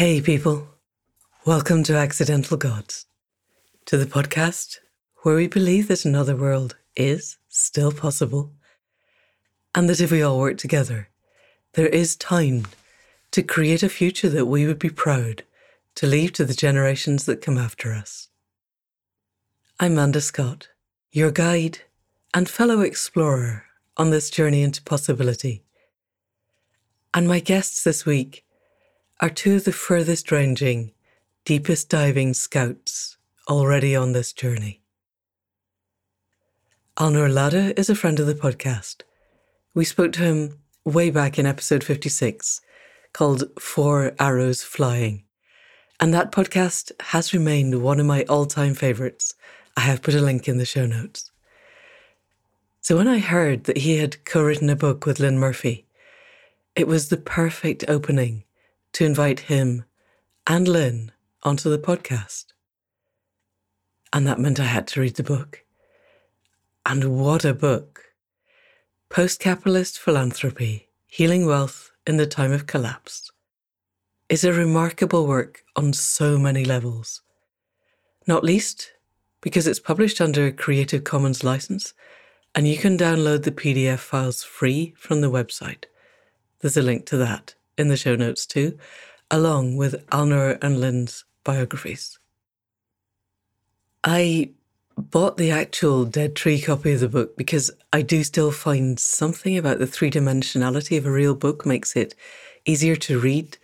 Hey, people. Welcome to Accidental Gods, to the podcast where we believe that another world is still possible, and that if we all work together, there is time to create a future that we would be proud to leave to the generations that come after us. I'm Manda Scott, your guide and fellow explorer on this journey into possibility. And my guests this week are two of the furthest ranging, deepest diving scouts already on this journey. Alnoor Ladha is a friend of the podcast. We spoke to him way back in episode 56 called Four Arrows Flying. And that podcast has remained one of my all time favorites. I have put a link in the show notes. So when I heard that he had co written a book with Lynn Murphy, it was the perfect opening to invite him and Lynn onto the podcast. And that meant I had to read the book. And what a book! Post capitalist philanthropy, healing wealth in the time of collapse is a remarkable work on so many levels. Not least because it's published under a Creative Commons license and you can download the PDF files free from the website. There's a link to that in the show notes too, along with Alnoor and Lynn's biographies. I bought the actual Dead Tree copy of the book because I do still find something about the three dimensionality of a real book makes it easier to read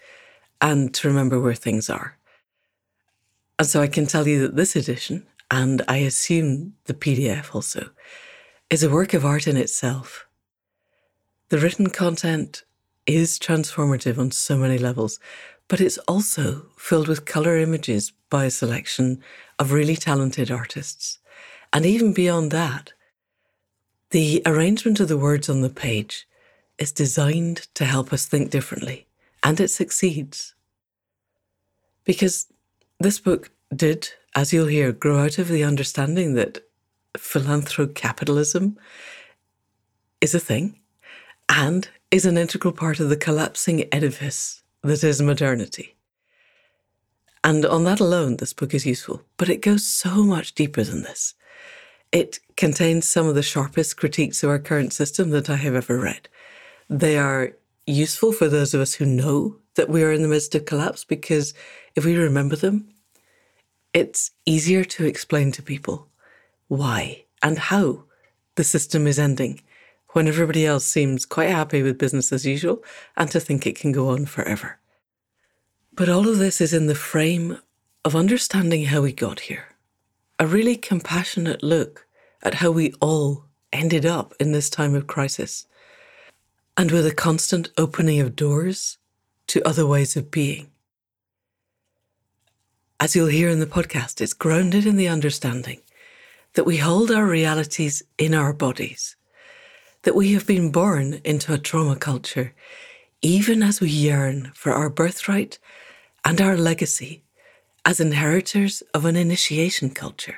and to remember where things are. And so I can tell you that this edition, and I assume the PDF also, is a work of art in itself. The written content is transformative on so many levels, but it's also filled with colour images by a selection of really talented artists. And even beyond that, the arrangement of the words on the page is designed to help us think differently, and it succeeds. Because this book did, as you'll hear, grow out of the understanding that philanthrocapitalism is a thing and is an integral part of the collapsing edifice that is modernity. And on that alone, this book is useful, but it goes so much deeper than this. It contains some of the sharpest critiques of our current system that I have ever read. They are useful for those of us who know that we are in the midst of collapse because if we remember them, it's easier to explain to people why and how the system is ending when everybody else seems quite happy with business as usual and to think it can go on forever. But all of this is in the frame of understanding how we got here, a really compassionate look at how we all ended up in this time of crisis, and with a constant opening of doors to other ways of being. As you'll hear in the podcast, it's grounded in the understanding that we hold our realities in our bodies that we have been born into a trauma culture, even as we yearn for our birthright and our legacy as inheritors of an initiation culture.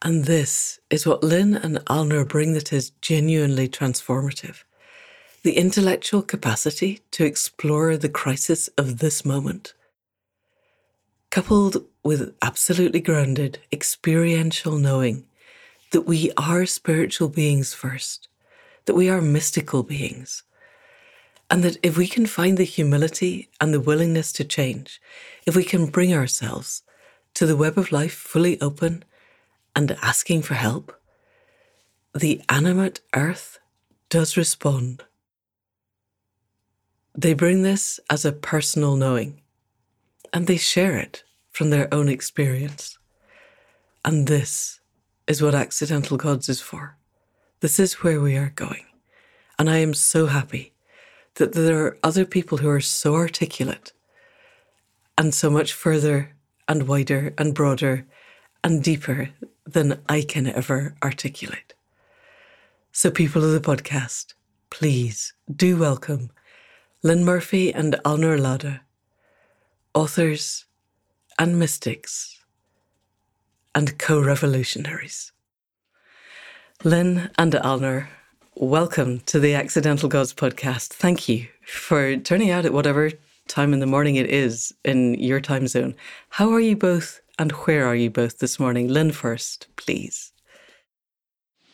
And this is what Lynn and Alnoor bring that is genuinely transformative the intellectual capacity to explore the crisis of this moment, coupled with absolutely grounded experiential knowing that we are spiritual beings first, that we are mystical beings, and that if we can find the humility and the willingness to change, if we can bring ourselves to the web of life fully open and asking for help, the animate earth does respond. They bring this as a personal knowing, and they share it from their own experience. And this is what Accidental Gods is for. This is where we are going. And I am so happy that there are other people who are so articulate and so much further and wider and broader and deeper than I can ever articulate. So, people of the podcast, please do welcome Lynn Murphy and Alnoor Ladha, authors and mystics and co revolutionaries. Lynn and Alnoor, welcome to the Accidental Gods podcast. Thank you for turning out at whatever time in the morning it is in your time zone. How are you both and where are you both this morning? Lynn first, please.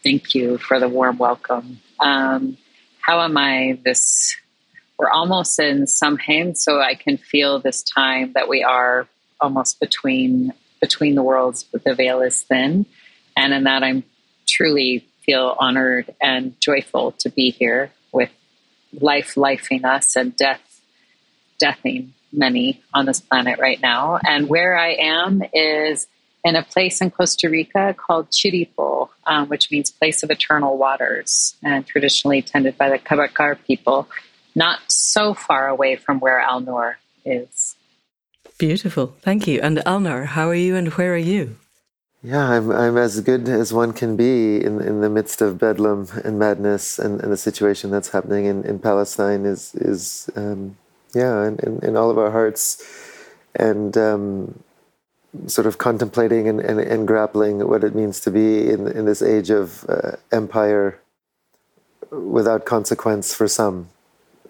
Thank you for the warm welcome. Um, how am I this? We're almost in Samhain, so I can feel this time that we are almost between between the worlds, but the veil is thin, and in that I'm truly feel honored and joyful to be here with life lifing us and death deathing many on this planet right now. And where I am is in a place in Costa Rica called Chirripó, um, which means place of eternal waters, and traditionally tended by the Cabécar people, not so far away from where Alnoor is. Beautiful, thank you. And Alnoor, how are you and where are you? Yeah, I'm I'm as good as one can be in, in the midst of bedlam and madness, and, and the situation that's happening in, in Palestine is is um, yeah, in, in, in, all of our hearts, and um, sort of contemplating and, and, and, grappling what it means to be in, in this age of uh, empire without consequence for some,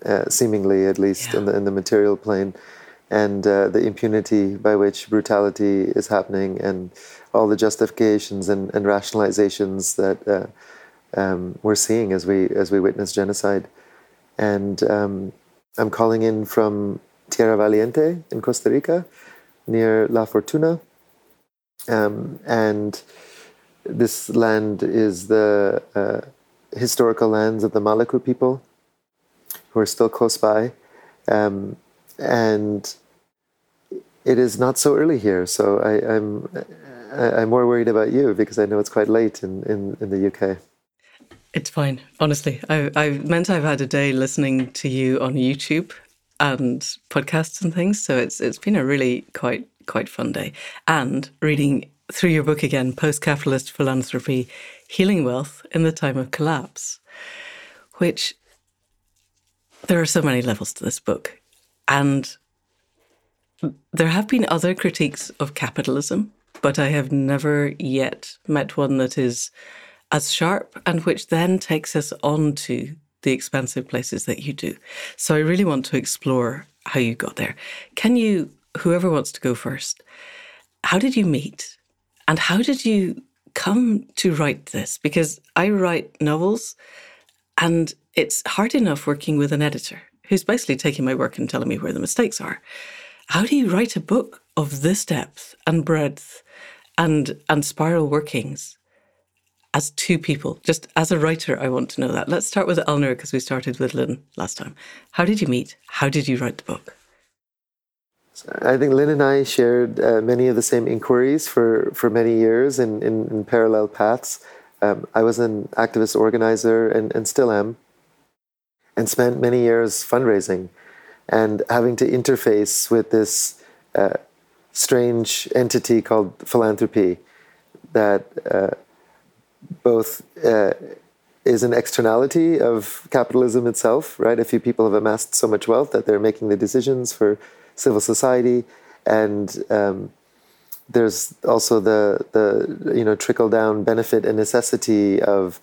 uh, seemingly at least yeah. in, the, in the material plane, and uh, the impunity by which brutality is happening, and all the justifications and, and rationalizations that uh, um, we're seeing as we as we witness genocide. And um, I'm calling in from Tierra Valiente in Costa Rica near La Fortuna. Um, and this land is the uh, historical lands of the Maleku people, who are still close by. And it is not so early here, so I, am I'm, I'm more worried about you because I know it's quite late in, in, in the UK. It's fine, honestly. I, I meant I've had a day listening to you on YouTube and podcasts and things. So it's it's been a really quite quite fun day. And reading through your book again, Post Capitalist Philanthropy Healing Wealth in the Time of Collapse, which there are so many levels to this book. And there have been other critiques of capitalism, but I have never yet met one that is as sharp and which then takes us on to the expensive places that you do. So I really want to explore how you got there. Can you, whoever wants to go first, how did you meet? And how did you come to write this? Because I write novels and it's hard enough working with an editor who's basically taking my work and telling me where the mistakes are. How do you write a book of this depth and breadth and and spiral workings as two people? Just as a writer, I want to know that. Let's start with Alnoor because we started with Lynn last time. How did you meet? How did you write the book? I think Lynn and I shared uh, many of the same inquiries for, for many years in, in, in parallel paths. Um, I was an activist organizer and, and still am, and spent many years fundraising and having to interface with this uh, strange entity called philanthropy that uh, both uh, is an externality of capitalism itself, right? A few people have amassed so much wealth that they're making the decisions for civil society, and um, there's also the the you know trickle down benefit and necessity of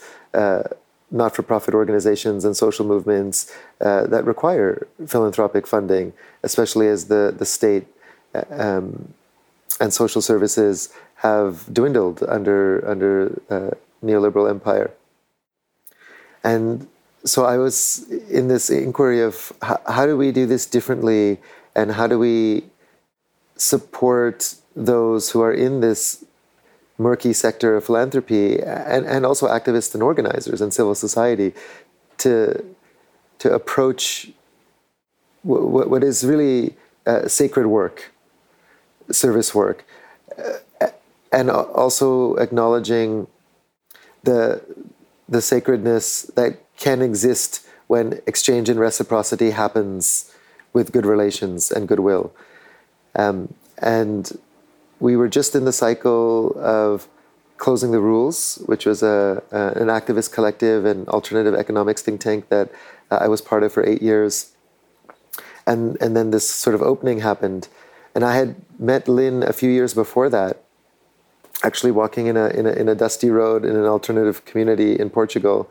uh, not-for-profit organizations and social movements uh, that require philanthropic funding, especially as the the state uh, um, and social services have dwindled under under uh, neoliberal empire. And so I was in this inquiry of how, how do we do this differently and how do we support those who are in this murky sector of philanthropy and, and also activists and organizers and civil society to, to approach what, what is really uh, sacred work, service work, uh, and also acknowledging the the sacredness that can exist when exchange and reciprocity happens with good relations and goodwill. Um, and we were just in the cycle of closing the rules, which was a, a an activist collective and alternative economics think tank that uh, I was part of for eight years. And and then this sort of opening happened, and I had met Lynn a few years before that, actually walking in a, in a, in a dusty road in an alternative community in Portugal.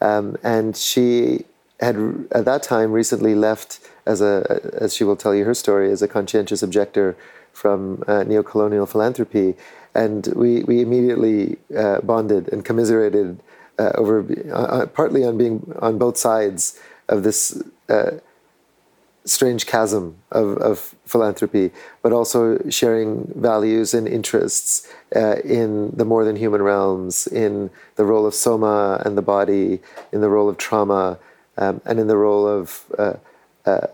Um, and she had at that time recently left as a as she will tell you her story as a conscientious objector from uh, neo-colonial philanthropy, and we we immediately uh, bonded and commiserated uh, over uh, uh, partly on being on both sides of this uh, strange chasm of, of philanthropy, but also sharing values and interests uh, in the more than human realms, in the role of soma and the body, in the role of trauma, um, and in the role of uh, uh,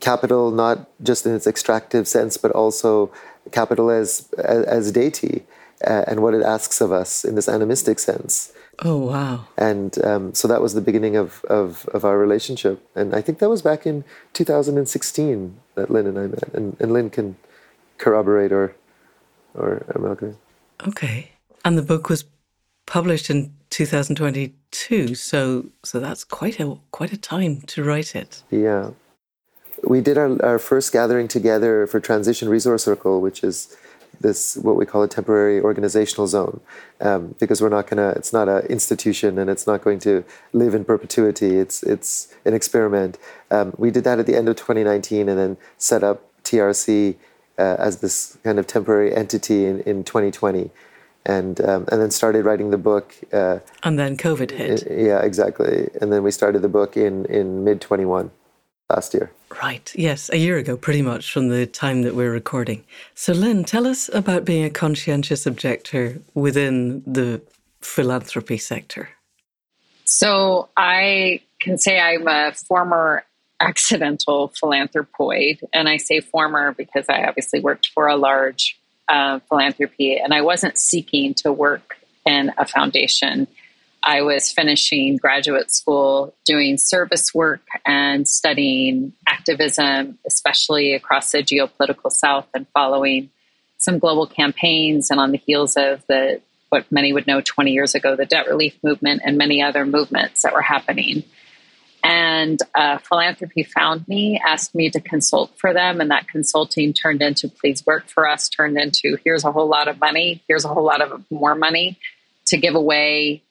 capital, not just in its extractive sense, but also capital as as, as deity uh, and what it asks of us in this animistic sense. Oh wow! And um, so that was the beginning of, of, of our relationship, and I think that was back in 2016 that Lynn and I met, and, and Lynn can corroborate or or amalgamate. Okay, and the book was published in 2022, so so that's quite a quite a time to write it. Yeah, we did our our first gathering together for Transition Resource Circle, which is this what we call a temporary organizational zone. Um, because we're not going to it's not an institution and it's not going to live in perpetuity. It's it's an experiment. Um, we did that at the end of 2019 and then set up trc uh, as this kind of temporary entity in, in 2020 and um, and then started writing the book uh, and then covid hit. Yeah exactly. And then we started the book in in mid 21 last year. Right, yes, a year ago, pretty much from the time that we're recording. So, Lynn, tell us about being a conscientious objector within the philanthropy sector. So, I can say I'm a former accidental philanthropoid, and I say former because I obviously worked for a large uh, philanthropy, and I wasn't seeking to work in a foundation. I was finishing graduate school doing service work and studying activism, especially across the geopolitical South and following some global campaigns and on the heels of the what many would know 20 years ago, the debt relief movement and many other movements that were happening. And uh, philanthropy found me, asked me to consult for them, and that consulting turned into please work for us, turned into here's a whole lot of money, here's a whole lot of more money to give away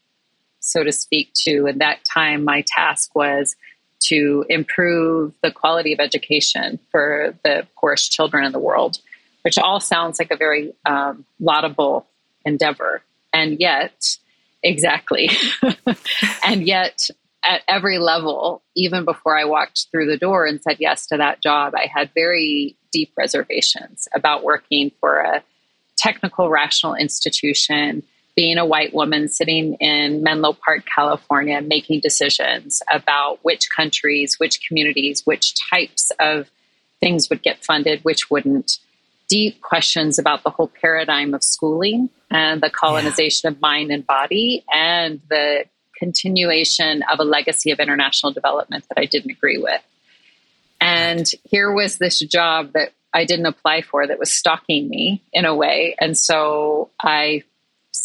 so to speak, to. And that time, my task was to improve the quality of education for the poorest children in the world, which all sounds like a very um, laudable endeavor. And yet, exactly. and yet, at every level, even before I walked through the door and said yes to that job, I had very deep reservations about working for a technical, rational institution being a white woman sitting in Menlo Park, California, making decisions about which countries, which communities, which types of things would get funded, which wouldn't. Deep questions about the whole paradigm of schooling and the colonization yeah. of mind and body and the continuation of a legacy of international development that I didn't agree with. And here was this job that I didn't apply for that was stalking me in a way. And so I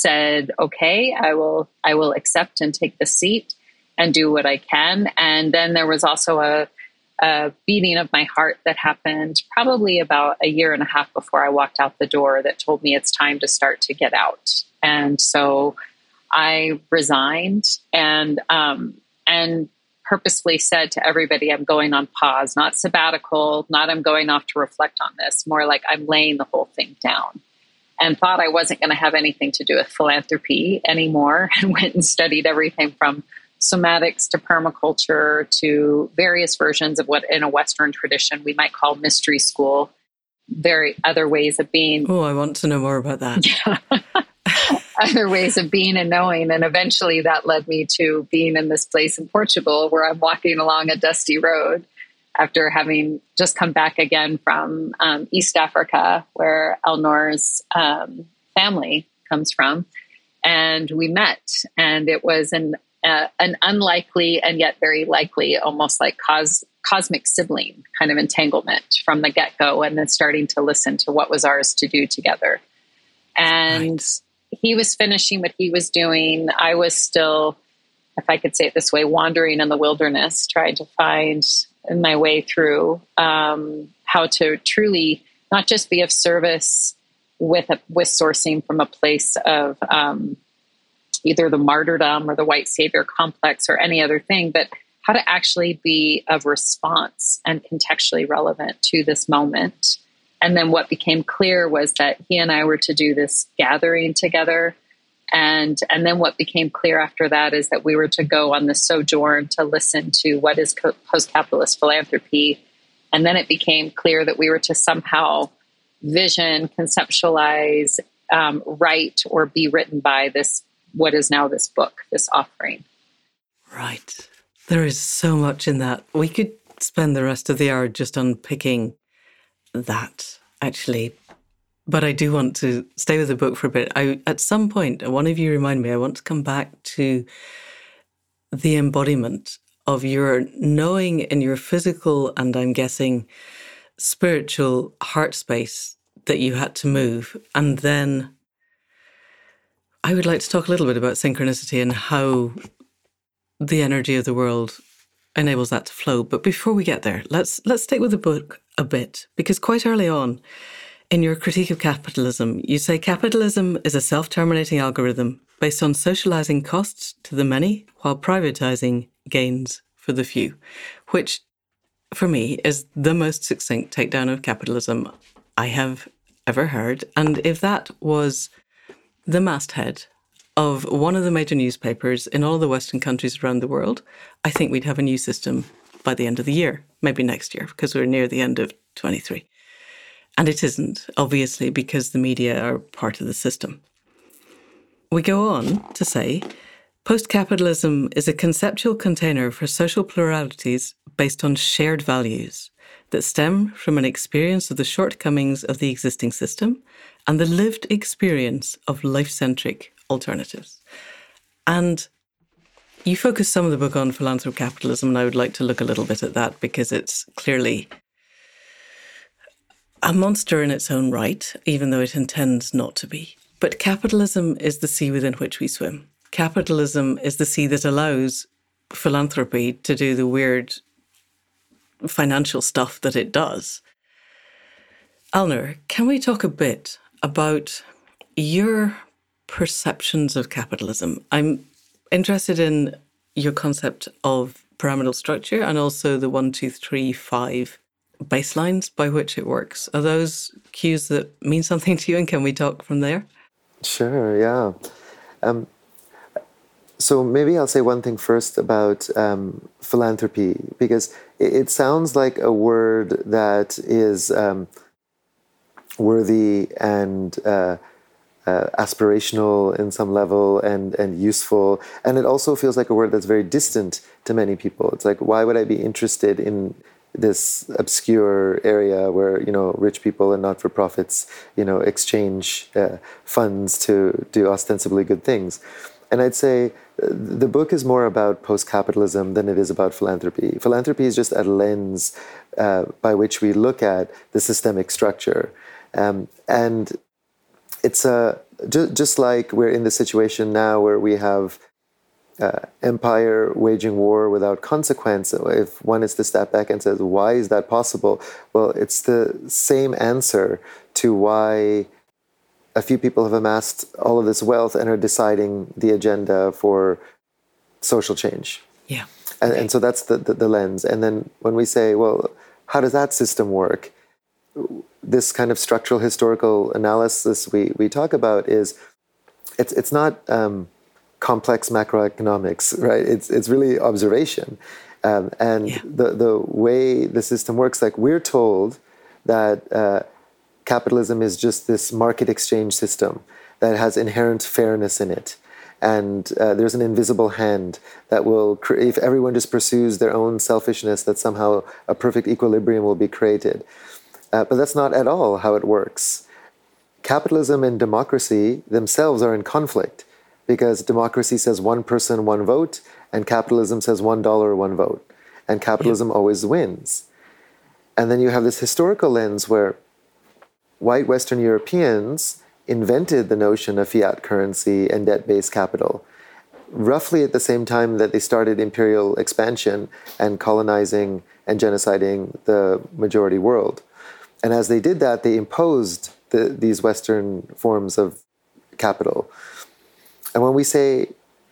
said, "Okay, I will I will accept and take the seat and do what I can." And then there was also a, a beating of my heart that happened probably about a year and a half before I walked out the door that told me it's time to start to get out. And so I resigned and um, and purposefully said to everybody, I'm going on pause, not sabbatical, not I'm going off to reflect on this, more like I'm laying the whole thing down and thought I wasn't going to have anything to do with philanthropy anymore and went and studied everything from somatics to permaculture to various versions of what in a Western tradition we might call mystery school, very other ways of being. Oh, I want to know more about that. Yeah. other ways of being and knowing. And eventually that led me to being in this place in Portugal where I'm walking along a dusty road after having just come back again from um, East Africa, where Alnoor's um, family comes from. And we met, and it was an uh, an unlikely and yet very likely, almost like cos- cosmic sibling kind of entanglement from the get go, and then starting to listen to what was ours to do together. And right. he was finishing what he was doing. I was still, if I could say it this way, wandering in the wilderness, trying to find my way through um, how to truly not just be of service with a, with sourcing from a place of um, either the martyrdom or the white savior complex or any other thing, but how to actually be of response and contextually relevant to this moment. And then what became clear was that he and I were to do this gathering together. And, and then what became clear after that is that we were to go on the sojourn to listen to what is post capitalist philanthropy. And then it became clear that we were to somehow vision, conceptualize, um, write, or be written by this, what is now this book, this offering. Right. There is so much in that. We could spend the rest of the hour just unpicking that, actually. But I do want to stay with the book for a bit. I, at some point, one of you remind me, I want to come back to the embodiment of your knowing in your physical and I'm guessing spiritual heart space that you had to move. And then I would like to talk a little bit about synchronicity and how the energy of the world enables that to flow. But before we get there, let's let's stick with the book a bit because quite early on in your critique of capitalism, you say capitalism is a self-terminating algorithm based on socializing costs to the many while privatizing gains for the few, which for me is the most succinct takedown of capitalism I have ever heard. And if that was the masthead of one of the major newspapers in all the Western countries around the world, I think we'd have a new system by the end of the year, maybe next year, because we're near the end of 23. And it isn't, obviously, because the media are part of the system. We go on to say post capitalism is a conceptual container for social pluralities based on shared values that stem from an experience of the shortcomings of the existing system and the lived experience of life centric alternatives. And you focus some of the book on philanthropic capitalism, and I would like to look a little bit at that because it's clearly a monster in its own right, even though it intends not to be. But capitalism is the sea within which we swim. Capitalism is the sea that allows philanthropy to do the weird financial stuff that it does. Alnoor, can we talk a bit about your perceptions of capitalism. I'm interested in your concept of pyramidal structure and also the one, two, three, five baselines by which it works. Are those cues that mean something to you, and can we talk from there? Sure. Yeah. Um, so maybe I'll say one thing first about um, philanthropy because it, it, sounds like a word that is um, worthy and uh, uh, aspirational in some level and and useful and it also feels like a word that's very distant to many people it's like why would i be interested in this obscure area where you know rich people and not-for-profits you know exchange uh, funds to do ostensibly good things. And i'd say uh, the book is more about post-capitalism than it is about philanthropy. Philanthropy is just a lens uh, by which we look at the systemic structure. Um, and it's a just, just like we're in the situation now where we have uh, empire waging war without consequence. If one is to step back and says, "Why is that possible?" Well, it's the same answer to why a few people have amassed all of this wealth and are deciding the agenda for social change. Yeah, and, and so that's the, the the lens. And then when we say, "Well, how does that system work?" this kind of structural historical analysis we, we talk about is it's it's not um, complex macroeconomics, right? It's it's really observation, um, and yeah. the the way the system works. Like we're told that uh, capitalism is just this market exchange system that has inherent fairness in it. And uh, there's an invisible hand that will, cre- if everyone just pursues their own selfishness, that somehow a perfect equilibrium will be created. Uh, but that's not at all how it works. Capitalism and democracy themselves are in conflict because democracy says one person, one vote, and capitalism says one dollar, one vote. And capitalism yeah. always wins. And then you have this historical lens where white Western Europeans invented the notion of fiat currency and debt based capital roughly at the same time that they started imperial expansion and colonizing and genociding the majority world. And as they did that, they imposed the, these Western forms of capital. And when we say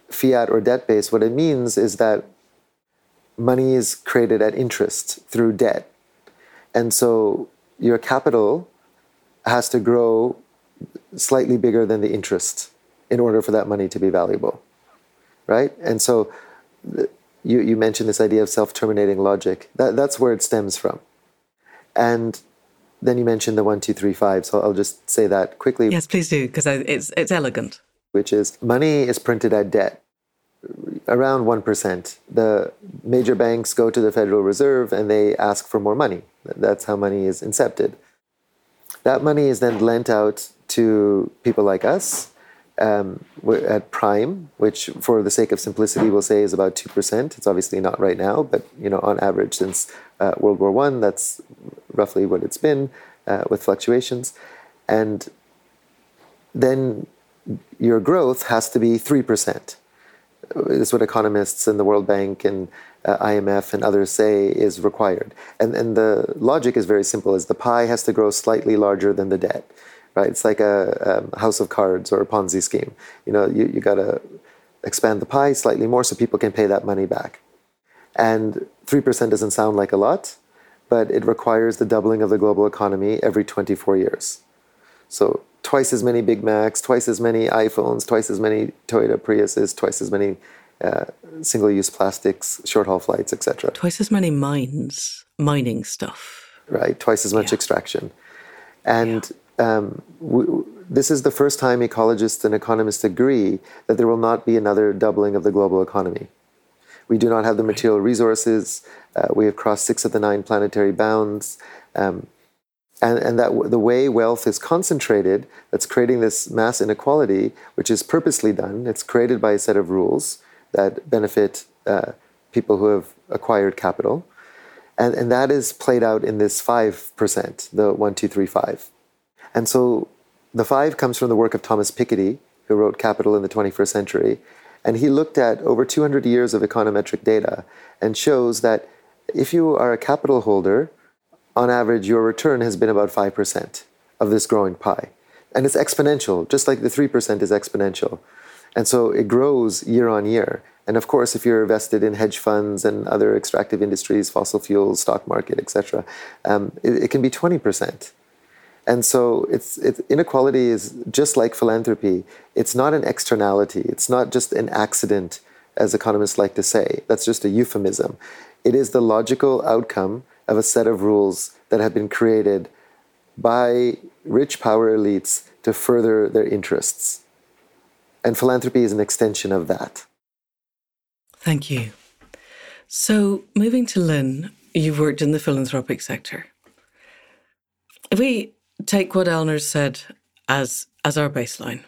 fiat or debt based, what it means is that money is created at interest through debt. And so your capital has to grow slightly bigger than the interest in order for that money to be valuable. Right? And so you, you mentioned this idea of self terminating logic. That, that's where it stems from. And then you mentioned the one, two, three, five. So I'll just say that quickly. Yes, please do, because it's, it's elegant. Which is money is printed at debt around 1%. The major banks go to the Federal Reserve and they ask for more money. That's how money is incepted. That money is then lent out to people like us um, at prime, which, for the sake of simplicity, we'll say is about two percent. It's obviously not right now, but you know, on average since uh, World War One, that's roughly what it's been uh, with fluctuations, and then your growth has to be three percent is what economists and the World Bank and uh, IMF and others say is required. And, and the logic is very simple: is the pie has to grow slightly larger than the debt, right? It's like a, a house of cards or a Ponzi scheme. You know, you, you got to expand the pie slightly more so people can pay that money back. And 3% doesn't sound like a lot, but it requires the doubling of the global economy every 24 years. So twice as many Big Macs, twice as many iPhones, twice as many Toyota Priuses, twice as many uh, single-use plastics, short-haul flights, etc. Twice as many mines, mining stuff. Right, twice as much yeah. extraction, and yeah. um, w- this is the first time ecologists and economists agree that there will not be another doubling of the global economy. We do not have the material resources. Uh, we have crossed six of the nine planetary bounds. Um, and, and that w- the way wealth is concentrated, that's creating this mass inequality, which is purposely done. It's created by a set of rules that benefit uh, people who have acquired capital. And, and that is played out in this 5%, the 1, 2, 3, 5. And so the 5 comes from the work of Thomas Piketty, who wrote Capital in the 21st Century. And he looked at over 200 years of econometric data and shows that if you are a capital holder, on average, your return has been about 5% of this growing pie. And it's exponential, just like the 3% is exponential. And so it grows year on year. And of course, if you're invested in hedge funds and other extractive industries, fossil fuels, stock market, etc., um, it, it, can be 20%. And so it's, it's, inequality is just like philanthropy. It's not an externality. It's not just an accident, as economists like to say. That's just a euphemism. It is the logical outcome of a set of rules that have been created by rich power elites to further their interests. And philanthropy is an extension of that. Thank you. So, moving to Lynn, you've worked in the philanthropic sector. If we take what Alnoor said as, as our baseline,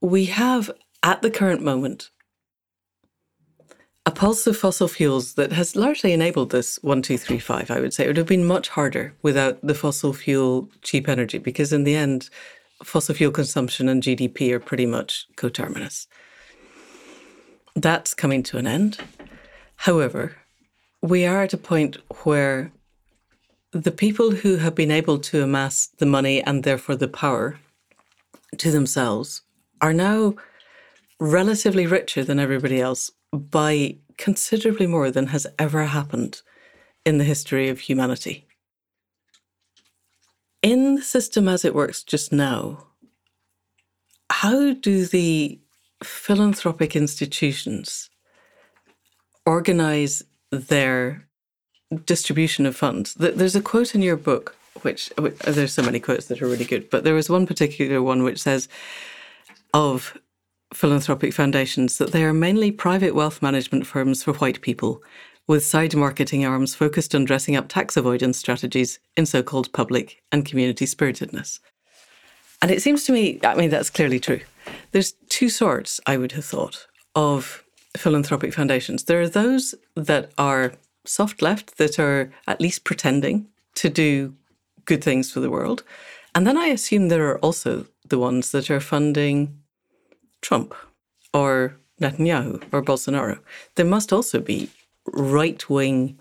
we have at the current moment a pulse of fossil fuels that has largely enabled this 1235, I would say. It would have been much harder without the fossil fuel cheap energy because, in the end, fossil fuel consumption and GDP are pretty much coterminous. That's coming to an end. However, we are at a point where the people who have been able to amass the money and therefore the power to themselves are now relatively richer than everybody else by considerably more than has ever happened in the history of humanity. In the system as it works just now, how do the philanthropic institutions organize their distribution of funds? There's a quote in your book, which there's so many quotes that are really good, but there was one particular one which says, of philanthropic foundations that they are mainly private wealth management firms for white people, with side marketing arms focused on dressing up tax avoidance strategies in so called public and community spiritedness. And it seems to me, I mean, that's clearly true. There's two sorts, I would have thought, of philanthropic foundations. There are those that are soft left, that are at least pretending to do good things for the world. And then I assume there are also the ones that are funding Trump or Netanyahu or Bolsonaro. There must also be right wing.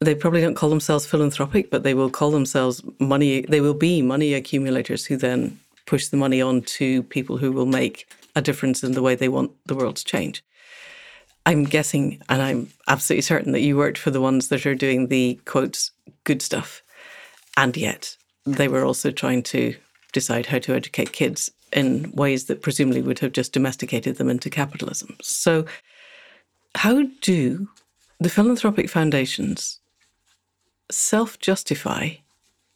They probably don't call themselves philanthropic, but they will call themselves money. They will be money accumulators who then push the money on to people who will make a difference in the way they want the world to change. I'm guessing, and I'm absolutely certain that you worked for the ones that are doing the quotes good stuff. And yet they were also trying to decide how to educate kids in ways that presumably would have just domesticated them into capitalism. So, how do the philanthropic foundations self justify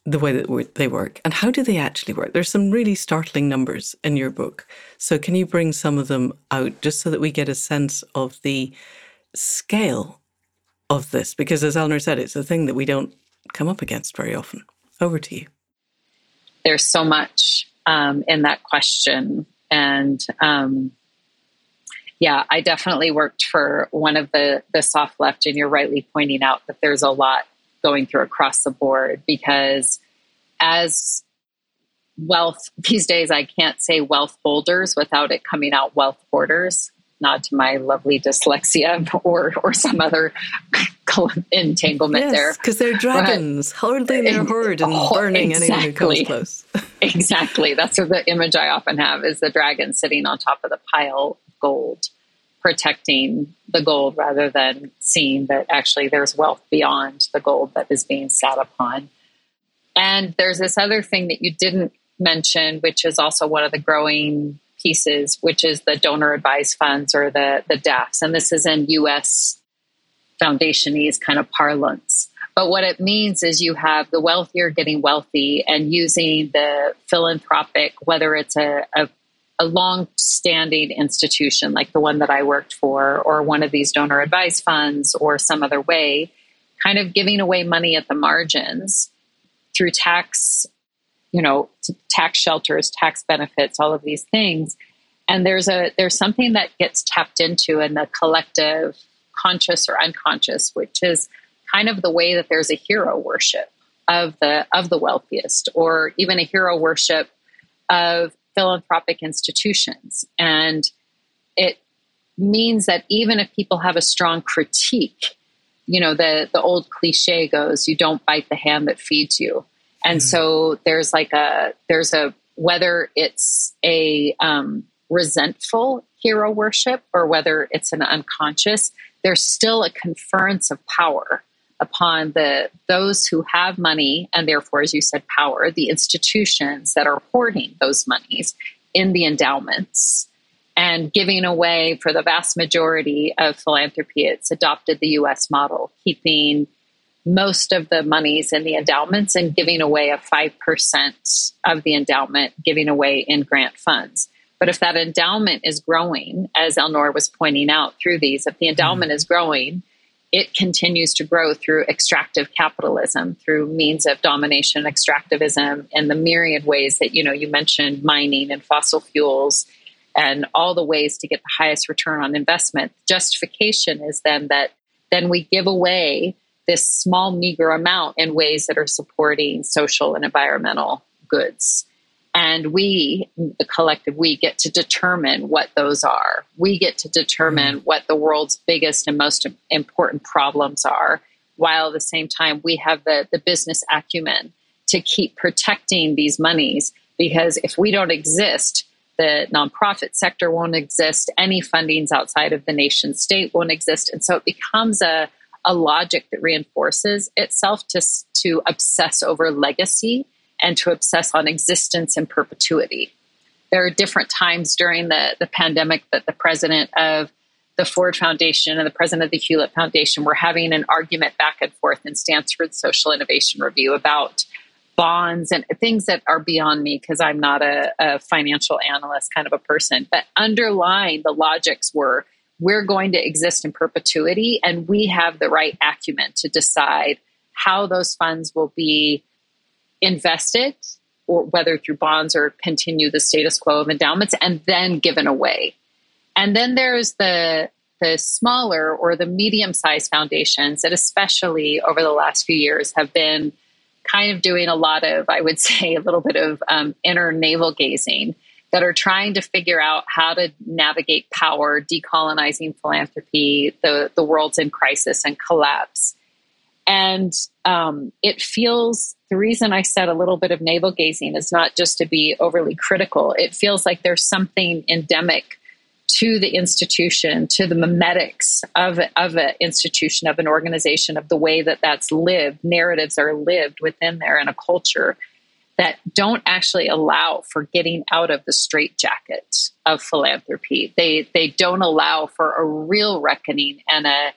the way that they work and how do they actually work? There's some really startling numbers in your book. So, can you bring some of them out just so that we get a sense of the scale of this? Because, as Alnoor said, it's a thing that we don't come up against very often. Over to you. There's so much um, in that question. And um, yeah, I definitely worked for one of the, the soft left, and you're rightly pointing out that there's a lot going through across the board because as wealth these days I can't say wealth holders without it coming out wealth hoarders not to my lovely dyslexia or or some other entanglement yes, there because they're dragons but, holding their hoard and oh, burning exactly. anyone who comes close exactly that's the image I often have is the dragon sitting on top of the pile of gold protecting the gold rather than seeing that actually there's wealth beyond the gold that is being sat upon. And there's this other thing that you didn't mention, which is also one of the growing pieces, which is the donor advised funds or the, the DAFs. And this is in US foundationese kind of parlance. But what it means is you have the wealthier getting wealthy and using the philanthropic, whether it's a, a a long standing institution like the one that I worked for, or one of these donor advised funds, or some other way, kind of giving away money at the margins through tax, you know, tax shelters, tax benefits, all of these things. And there's a there's something that gets tapped into in the collective conscious or unconscious, which is kind of the way that there's a hero worship of the of the wealthiest, or even a hero worship of philanthropic institutions. And it means that even if people have a strong critique, you know, the, the old cliche goes, you don't bite the hand that feeds you. And mm-hmm. so there's like a, there's a, whether it's a um, resentful hero worship or whether it's an unconscious, there's still a conference of power upon the those who have money and therefore as you said power the institutions that are hoarding those monies in the endowments and giving away for the vast majority of philanthropy it's adopted the US model keeping most of the monies in the endowments and giving away a 5% of the endowment giving away in grant funds but if that endowment is growing as Alnoor was pointing out through these if the endowment mm-hmm. is growing it continues to grow through extractive capitalism, through means of domination, extractivism, and the myriad ways that you know you mentioned mining and fossil fuels and all the ways to get the highest return on investment. Justification is then that then we give away this small meager amount in ways that are supporting social and environmental goods. And we, the collective we, get to determine what those are. We get to determine mm. what the world's biggest and most important problems are, while at the same time we have the, the business acumen to keep protecting these monies. Because if we don't exist, the nonprofit sector won't exist, any fundings outside of the nation state won't exist. And so it becomes a, a logic that reinforces itself to, to obsess over legacy and to obsess on existence and perpetuity. There are different times during the, the pandemic that the president of the Ford Foundation and the president of the Hewlett Foundation were having an argument back and forth in Stanford Social Innovation Review about bonds and things that are beyond me because I'm not a, a financial analyst kind of a person. But underlying the logics were we're going to exist in perpetuity and we have the right acumen to decide how those funds will be invested or whether through bonds or continue the status quo of endowments and then given away. And then there's the the smaller or the medium sized foundations that especially over the last few years have been kind of doing a lot of i would say a little bit of um, inner navel gazing that are trying to figure out how to navigate power decolonizing philanthropy the, the world's in crisis and collapse and um, it feels the reason I said a little bit of navel gazing is not just to be overly critical. It feels like there's something endemic to the institution, to the memetics of, of an institution, of an organization, of the way that that's lived. Narratives are lived within there in a culture that don't actually allow for getting out of the straitjacket of philanthropy. They they don't allow for a real reckoning and a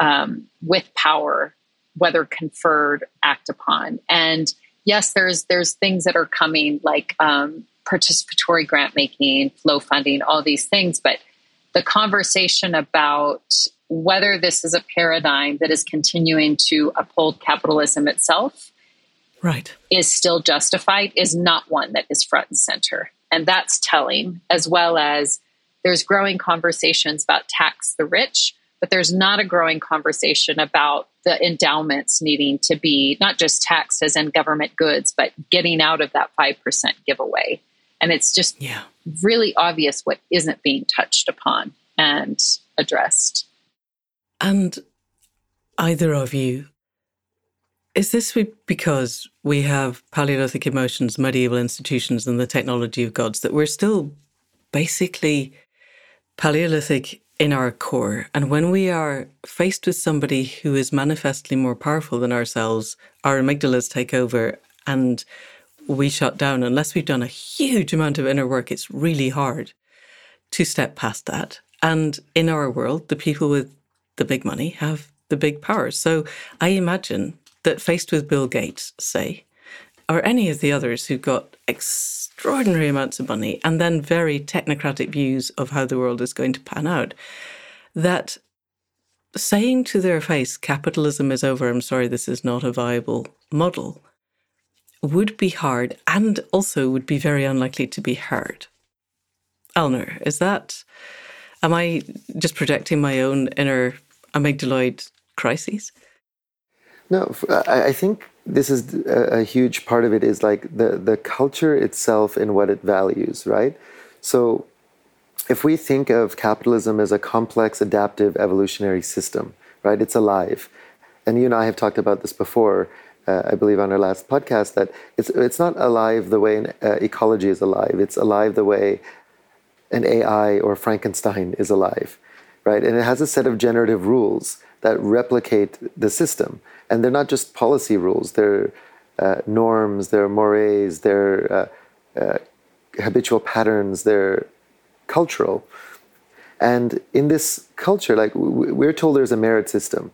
um, with power, whether conferred, act upon. And yes, there's there's things that are coming like um, participatory grant making, flow funding, all these things. But the conversation about whether this is a paradigm that is continuing to uphold capitalism itself right is still justified is not one that is front and center and that's telling as well as there's growing conversations about tax the rich but there's not a growing conversation about the endowments needing to be not just taxed as in government goods but getting out of that 5% giveaway and it's just yeah. really obvious what isn't being touched upon and addressed. And either of you, is this because we have Paleolithic emotions, medieval institutions, and the technology of gods that we're still basically Paleolithic in our core? And when we are faced with somebody who is manifestly more powerful than ourselves, our amygdalas take over and we shut down, unless we've done a huge amount of inner work, it's really hard to step past that. And in our world, the people with the big money have the big power. So I imagine that faced with Bill Gates, say, or any of the others who've got extraordinary amounts of money and then very technocratic views of how the world is going to pan out, that saying to their face, capitalism is over, I'm sorry, this is not a viable model, would be hard and also would be very unlikely to be heard. Alnoor, is that, am I just projecting my own inner amygdaloid crises? No, I think this is a huge part of it is like the, the culture itself and what it values, right? So if we think of capitalism as a complex, adaptive, evolutionary system, right? It's alive. And you and I have talked about this before uh, I believe on our last podcast that it's it's not alive the way an, uh, ecology is alive. It's alive the way an AI or Frankenstein is alive, right? And it has a set of generative rules that replicate the system, and they're not just policy rules. They're uh, norms, they're mores, they're uh, uh, habitual patterns, they're cultural. And in this culture, like we're told there's a merit system,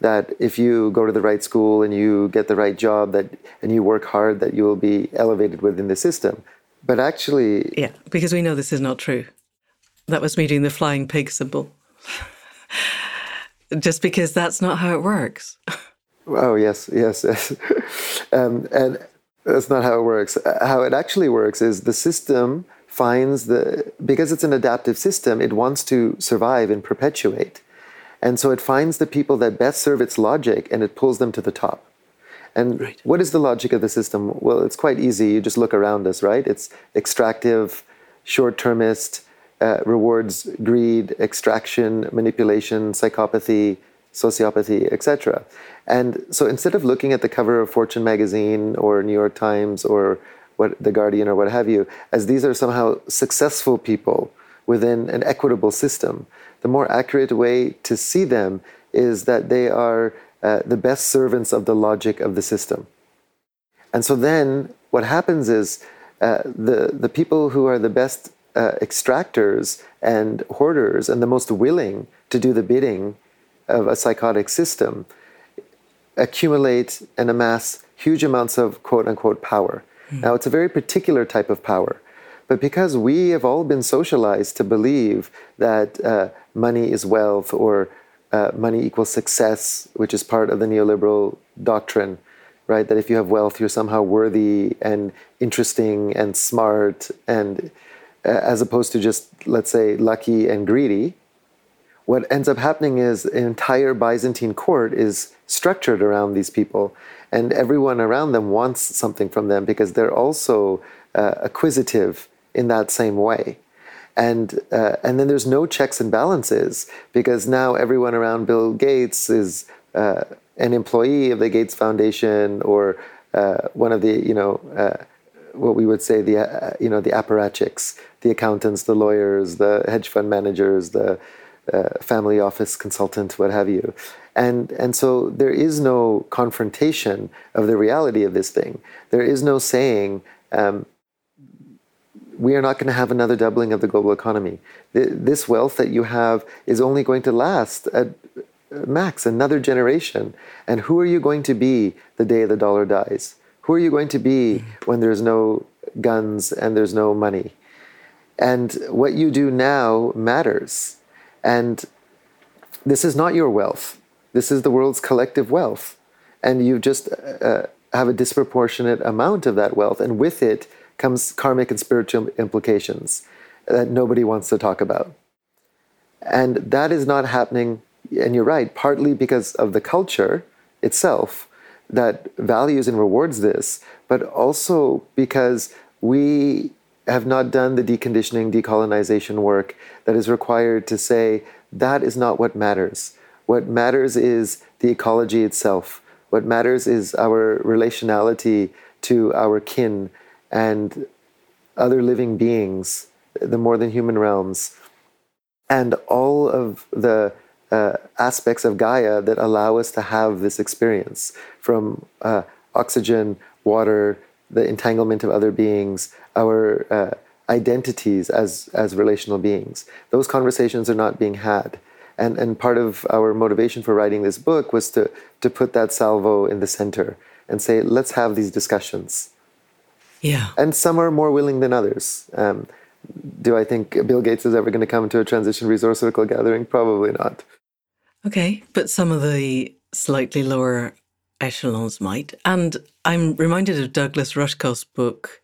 that if you go to the right school and you get the right job that and you work hard that you will be elevated within the system but actually yeah because we know this is not true that was me doing the flying pig symbol just because that's not how it works oh yes yes yes um, and that's not how it works how it actually works is the system finds the because it's an adaptive system it wants to survive and perpetuate and so it finds the people that best serve its logic and it pulls them to the top. And right. what is the logic of the system? Well, it's quite easy. You just look around us, right? It's extractive, short termist, uh, rewards greed, extraction, manipulation, psychopathy, sociopathy, etc. And so instead of looking at the cover of Fortune magazine or New York Times or what the Guardian or what have you, as these are somehow successful people within an equitable system, the more accurate way to see them is that they are uh, the best servants of the logic of the system. And so then what happens is uh, the, the people who are the best uh, extractors and hoarders and the most willing to do the bidding of a psychotic system accumulate and amass huge amounts of quote unquote power. Mm. Now, it's a very particular type of power. But because we have all been socialized to believe that uh, money is wealth or uh, money equals success, which is part of the neoliberal doctrine, right? That if you have wealth, you're somehow worthy and interesting and smart, and as opposed to just, let's say, lucky and greedy. What ends up happening is an entire Byzantine court is structured around these people, and everyone around them wants something from them because they're also uh, acquisitive in that same way. And, uh, and then there's no checks and balances because now everyone around Bill Gates is uh, an employee of the Gates Foundation or uh, one of the you know uh, what we would say the uh, you know the apparatchiks, the accountants, the lawyers, the hedge fund managers, the uh, family office consultant, what have you. And, and so there is no confrontation of the reality of this thing. There is no saying, um, we are not going to have another doubling of the global economy. This wealth that you have is only going to last at max another generation. And who are you going to be the day the dollar dies? Who are you going to be when there's no guns and there's no money? And what you do now matters. And this is not your wealth. This is the world's collective wealth. And you just uh, have a disproportionate amount of that wealth. And with it comes karmic and spiritual implications that nobody wants to talk about. And that is not happening, and you're right, partly because of the culture itself that values and rewards this, but also because we have not done the deconditioning, decolonization work that is required to say that is not what matters. What matters is the ecology itself. What matters is our relationality to our kin and other living beings, the more than human realms, and all of the uh, aspects of Gaia that allow us to have this experience from uh, oxygen, water, the entanglement of other beings, our uh, identities as as relational beings. Those conversations are not being had. And, and part of our motivation for writing this book was to, to put that salvo in the center and say, let's have these discussions. Yeah. And some are more willing than others. Um, do I think Bill Gates is ever going to come to a transition resource circle gathering? Probably not. Okay, but some of the slightly lower echelons might. And I'm reminded of Douglas Rushkoff's book,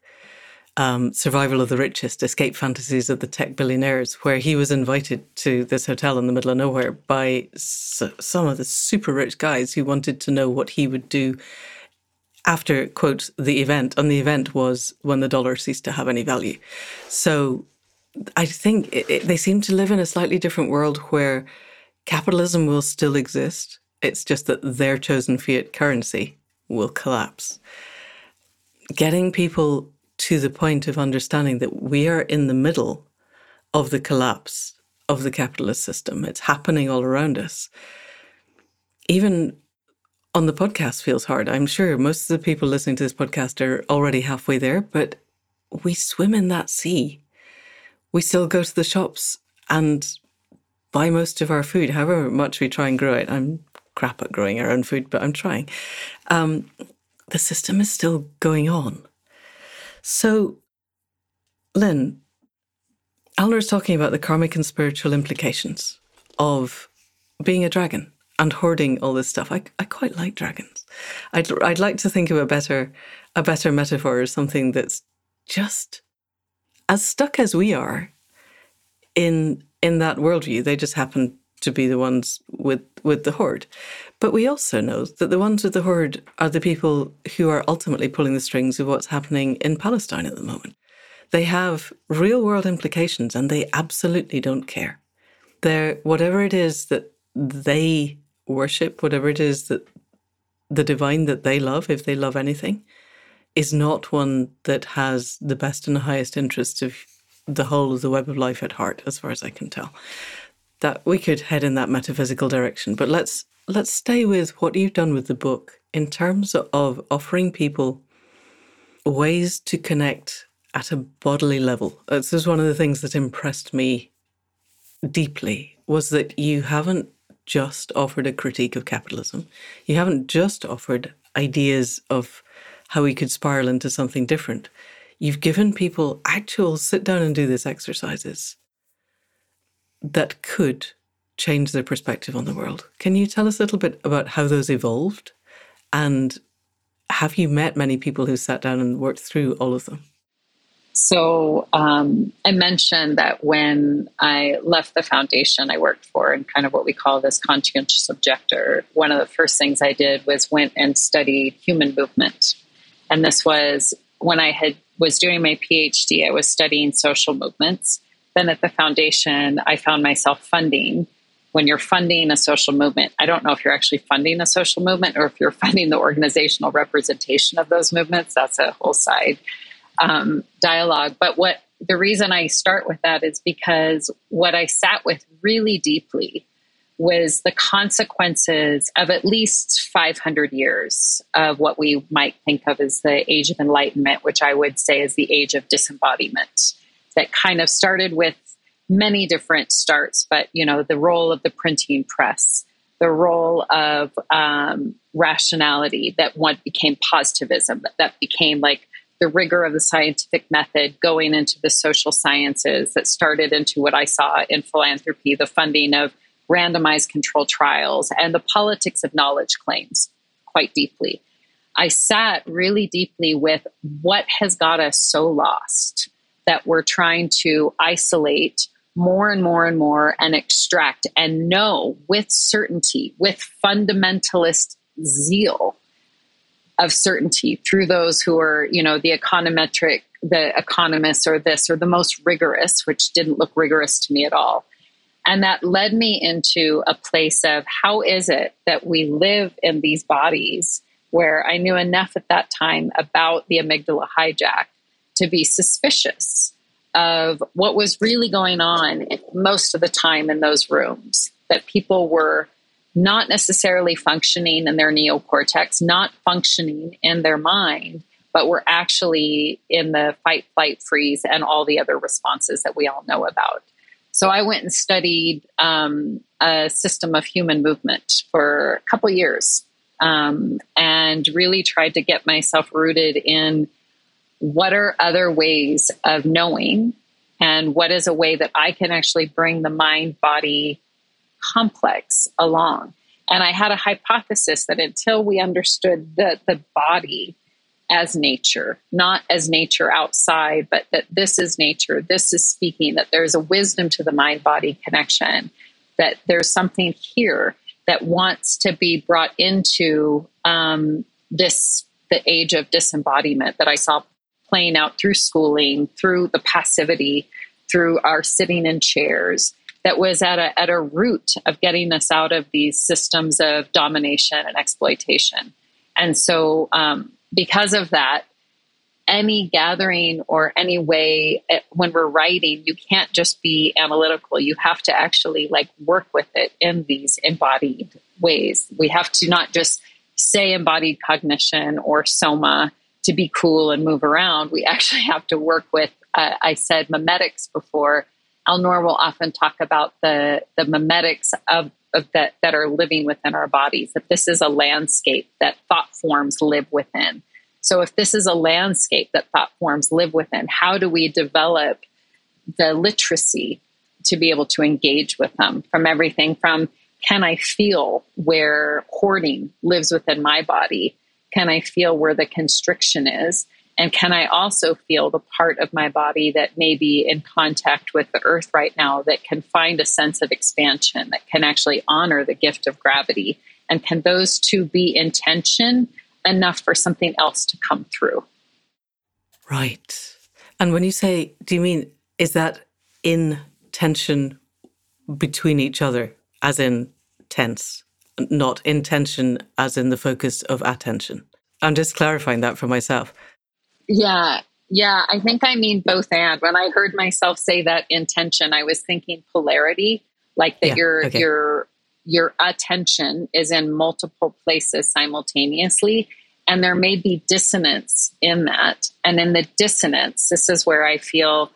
um, Survival of the Richest Escape Fantasies of the Tech Billionaires, where he was invited to this hotel in the middle of nowhere by some of the super rich guys who wanted to know what he would do after, quote, the event. And the event was when the dollar ceased to have any value. So I think it, it, they seem to live in a slightly different world where capitalism will still exist it's just that their chosen fiat currency will collapse. Getting people to the point of understanding that we are in the middle of the collapse of the capitalist system. It's happening all around us. Even on the podcast feels hard. I'm sure most of the people listening to this podcast are already halfway there, but we swim in that sea. We still go to the shops and buy most of our food, however much we try and grow it. I'm crap at growing our own food, but I'm trying. Um, the system is still going on. So, Lynn, Alnoor is talking about the karmic and spiritual implications of being a dragon and hoarding all this stuff. I, I quite like dragons. I'd, I'd like to think of a better a better metaphor or something that's just as stuck as we are in in that worldview. They just happen to be the ones with with the hoard. But we also know that the ones with the hoard are the people who are ultimately pulling the strings of what's happening in Palestine at the moment. They have real world implications and they absolutely don't care. They're whatever it is that they worship, whatever it is that the divine that they love, if they love anything, is not one that has the best and the highest interests of the whole of the web of life at heart, as far as I can tell that we could head in that metaphysical direction. But let's let's stay with what you've done with the book in terms of offering people ways to connect at a bodily level. This is one of the things that impressed me deeply was that you haven't just offered a critique of capitalism. You haven't just offered ideas of how we could spiral into something different. You've given people actual sit down and do this exercises that could change their perspective on the world. Can you tell us a little bit about how those evolved? And have you met many people who sat down and worked through all of them? So um, I mentioned that when I left the foundation I worked for and kind of what we call this conscientious objector, one of the first things I did was went and studied human movement. And this was when I had was doing my PhD, I was studying social movements then at the foundation, I found myself funding. When you're funding a social movement, I don't know if you're actually funding a social movement or if you're funding the organizational representation of those movements. That's a whole side. um, dialogue. But what the reason I start with that is because what I sat with really deeply was the consequences of at least 500 years of what we might think of as the age of enlightenment, which I would say is the age of disembodiment, that kind of started with many different starts, but you know, the role of the printing press, the role of um, rationality, that what became positivism, that, that became like the rigor of the scientific method going into the social sciences, that started into what I saw in philanthropy, the funding of randomized control trials, and the politics of knowledge claims quite deeply. I sat really deeply with what has got us so lost that we're trying to isolate more and more and more and extract and know with certainty, with fundamentalist zeal of certainty through those who are, you know, the econometric, the economists or this or the most rigorous, which didn't look rigorous to me at all. And that led me into a place of how is it that we live in these bodies where I knew enough at that time about the amygdala hijack to be suspicious of what was really going on most of the time in those rooms, that people were not necessarily functioning in their neocortex, not functioning in their mind, but were actually in the fight, flight, freeze, and all the other responses that we all know about. So I went and studied um, a system of human movement for a couple years um, and really tried to get myself rooted in what are other ways of knowing and what is a way that I can actually bring the mind body complex along. And I had a hypothesis that until we understood the, the body as nature, not as nature outside, but that this is nature, this is speaking, that there's a wisdom to the mind body connection, that there's something here that wants to be brought into um, this, the age of disembodiment that I saw playing out through schooling, through the passivity, through our sitting in chairs. That was at a, at a root of getting us out of these systems of domination and exploitation. And so, um, because of that, any gathering or any way eh, when we're writing, you can't just be analytical. You have to actually like work with it in these embodied ways. We have to not just say embodied cognition or soma to be cool and move around. We actually have to work with, uh, I said memetics before. Alnoor will often talk about the, the memetics of of that that are living within our bodies that this is a landscape that thought forms live within. So if this is a landscape that thought forms live within how do we develop the literacy to be able to engage with them? From everything from can i feel where hoarding lives within my body? Can i feel where the constriction is and can I also feel the part of my body that may be in contact with the earth right now that can find a sense of expansion, that can actually honor the gift of gravity? And can those two be in tension enough for something else to come through? Right. And when you say, do you mean, is that in tension between each other, as in tense, not intention as in the focus of attention? I'm just clarifying that for myself. Yeah. Yeah, I think I mean both and. When I heard myself say that intention, I was thinking polarity, like that yeah, your okay. your your attention is in multiple places simultaneously and there may be dissonance in that. And in the dissonance, this is where I feel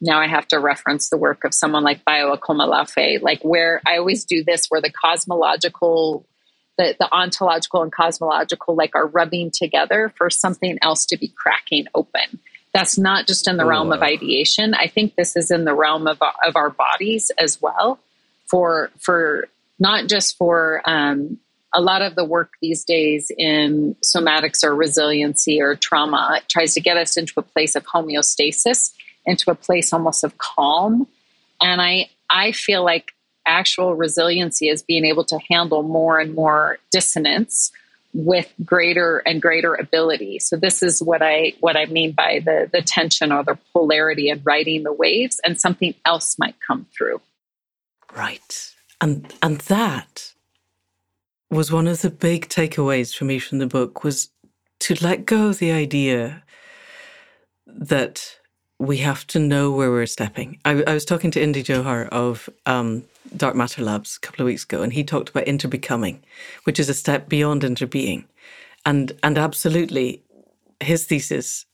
now I have to reference the work of someone like Bayo Akomolafe, like where I always do this where the cosmological the, the ontological and cosmological like are rubbing together for something else to be cracking open. That's not just in the realm of ideation. I think this is in the realm of, of our bodies as well for for not just for um, a lot of the work these days in somatics or resiliency or trauma it tries to get us into a place of homeostasis into a place almost of calm. And i i feel like actual resiliency is being able to handle more and more dissonance with greater and greater ability. So this is what I what I mean by the the tension or the polarity and riding the waves and something else might come through. Right. And and that was one of the big takeaways for me from the book was to let go of the idea that we have to know where we're stepping. I, I was talking to Indy Johar of um, Dark Matter Labs a couple of weeks ago, and he talked about interbecoming, which is a step beyond interbeing. And, and absolutely, his thesis,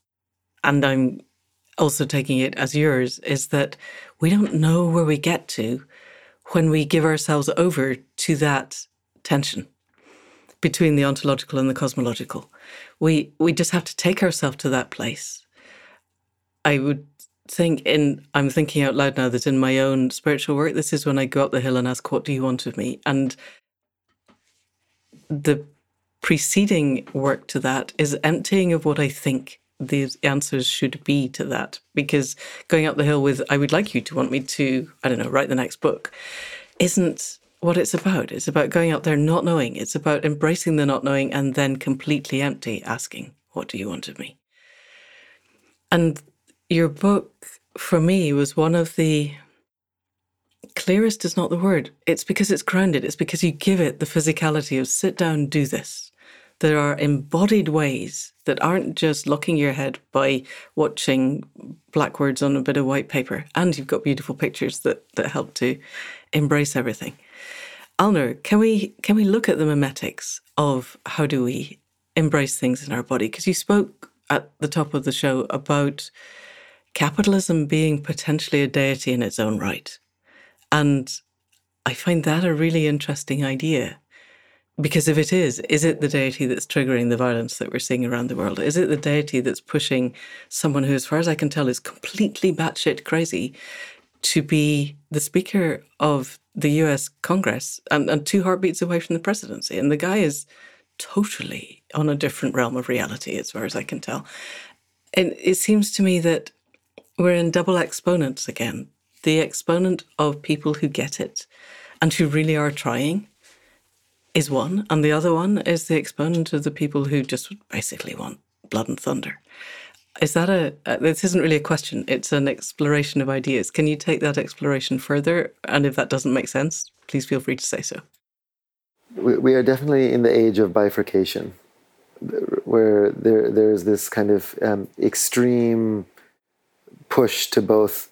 and I'm also taking it as yours, is that we don't know where we get to when we give ourselves over to that tension between the ontological and the cosmological. We we just have to take ourselves to that place. I would think in I'm thinking out loud now that in my own spiritual work, this is when I go up the hill and ask, What do you want of me? And the preceding work to that is emptying of what I think the answers should be to that. Because going up the hill with, I would like you to want me to, I don't know, write the next book, isn't what it's about. It's about going out there not knowing. It's about embracing the not knowing and then completely empty, asking, What do you want of me? And your book, for me, was one of the clearest is not the word. It's because it's grounded. It's because you give it the physicality of sit down, do this. There are embodied ways that aren't just locking your head by watching black words on a bit of white paper. And you've got beautiful pictures that, that help to embrace everything. Alnoor, can we can we look at the memetics of how do we embrace things in our body? Because you spoke at the top of the show about capitalism being potentially a deity in its own right. And I find that a really interesting idea. Because if it is, is it the deity that's triggering the violence that we're seeing around the world? Is it the deity that's pushing someone who, as far as I can tell, is completely batshit crazy to be the Speaker of the US Congress and, and two heartbeats away from the presidency? And the guy is totally on a different realm of reality, as far as I can tell. And it seems to me that we're in double exponents again the exponent of people who get it and who really are trying is one, and the other one is the exponent of the people who just basically want blood and thunder. Is that a, uh, this isn't really a question, it's an exploration of ideas. Can you take that exploration further? And if that doesn't make sense, please feel free to say so. We, we are definitely in the age of bifurcation, where there, there's this kind of um, extreme push to both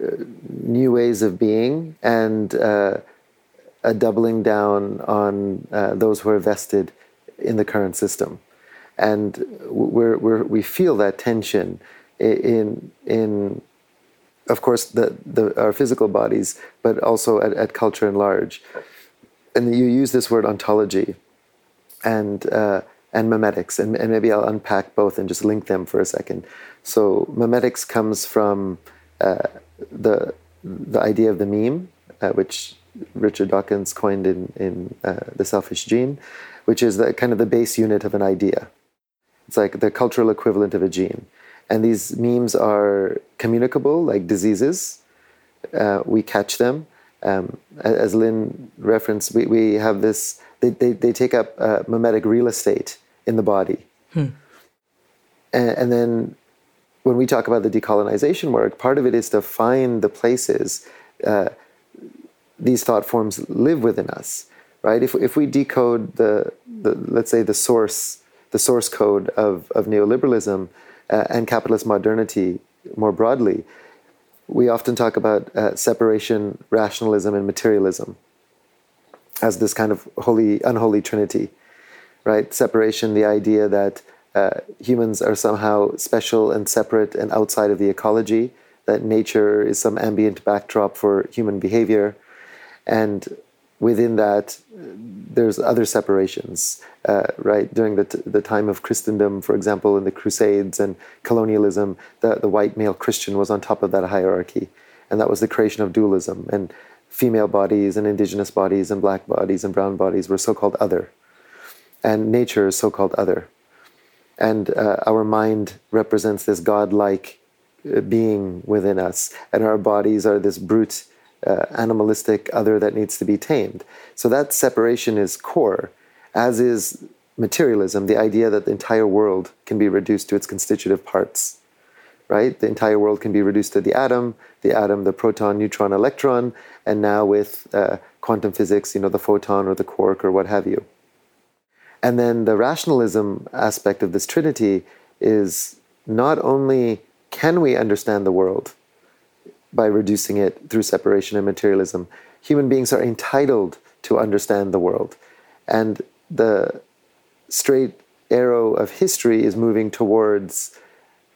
uh, new ways of being and uh, a doubling down on uh, those who are vested in the current system. And we're, we're, we feel that tension in, in of course, the, the, our physical bodies, but also at, at culture in large. And you use this word ontology and, uh, and memetics, and, and maybe I'll unpack both and just link them for a second. So, memetics comes from uh, the the idea of the meme, uh, which Richard Dawkins coined in in uh, the Selfish Gene, which is the kind of the base unit of an idea. It's like the cultural equivalent of a gene, and these memes are communicable like diseases. Uh, we catch them. Um, as Lynn referenced, we, we have this. They, they, they take up uh, memetic real estate in the body, hmm. and, and then when we talk about the decolonization work, part of it is to find the places uh, these thought forms live within us, right? If, if we decode the, the, let's say, the source, the source code of, of neoliberalism uh, and capitalist modernity more broadly, we often talk about uh, separation, rationalism, and materialism as this kind of holy, unholy trinity, right? Separation, the idea that uh, humans are somehow special and separate and outside of the ecology, that nature is some ambient backdrop for human behavior. And within that, there's other separations, uh, right? During the, t- the time of Christendom, for example, in the Crusades and colonialism, the, the white male Christian was on top of that hierarchy. And that was the creation of dualism. And female bodies and indigenous bodies and black bodies and brown bodies were so called other. And nature is so called other and uh, our mind represents this godlike uh, being within us, and our bodies are this brute, uh, animalistic other that needs to be tamed. So that separation is core, as is materialism, the idea that the entire world can be reduced to its constitutive parts. Right? The entire world can be reduced to the atom, the atom, the proton, neutron, electron, and now with uh, quantum physics, you know, the photon or the quark or what have you. And then the rationalism aspect of this trinity is not only can we understand the world by reducing it through separation and materialism? Human beings are entitled to understand the world. And the straight arrow of history is moving towards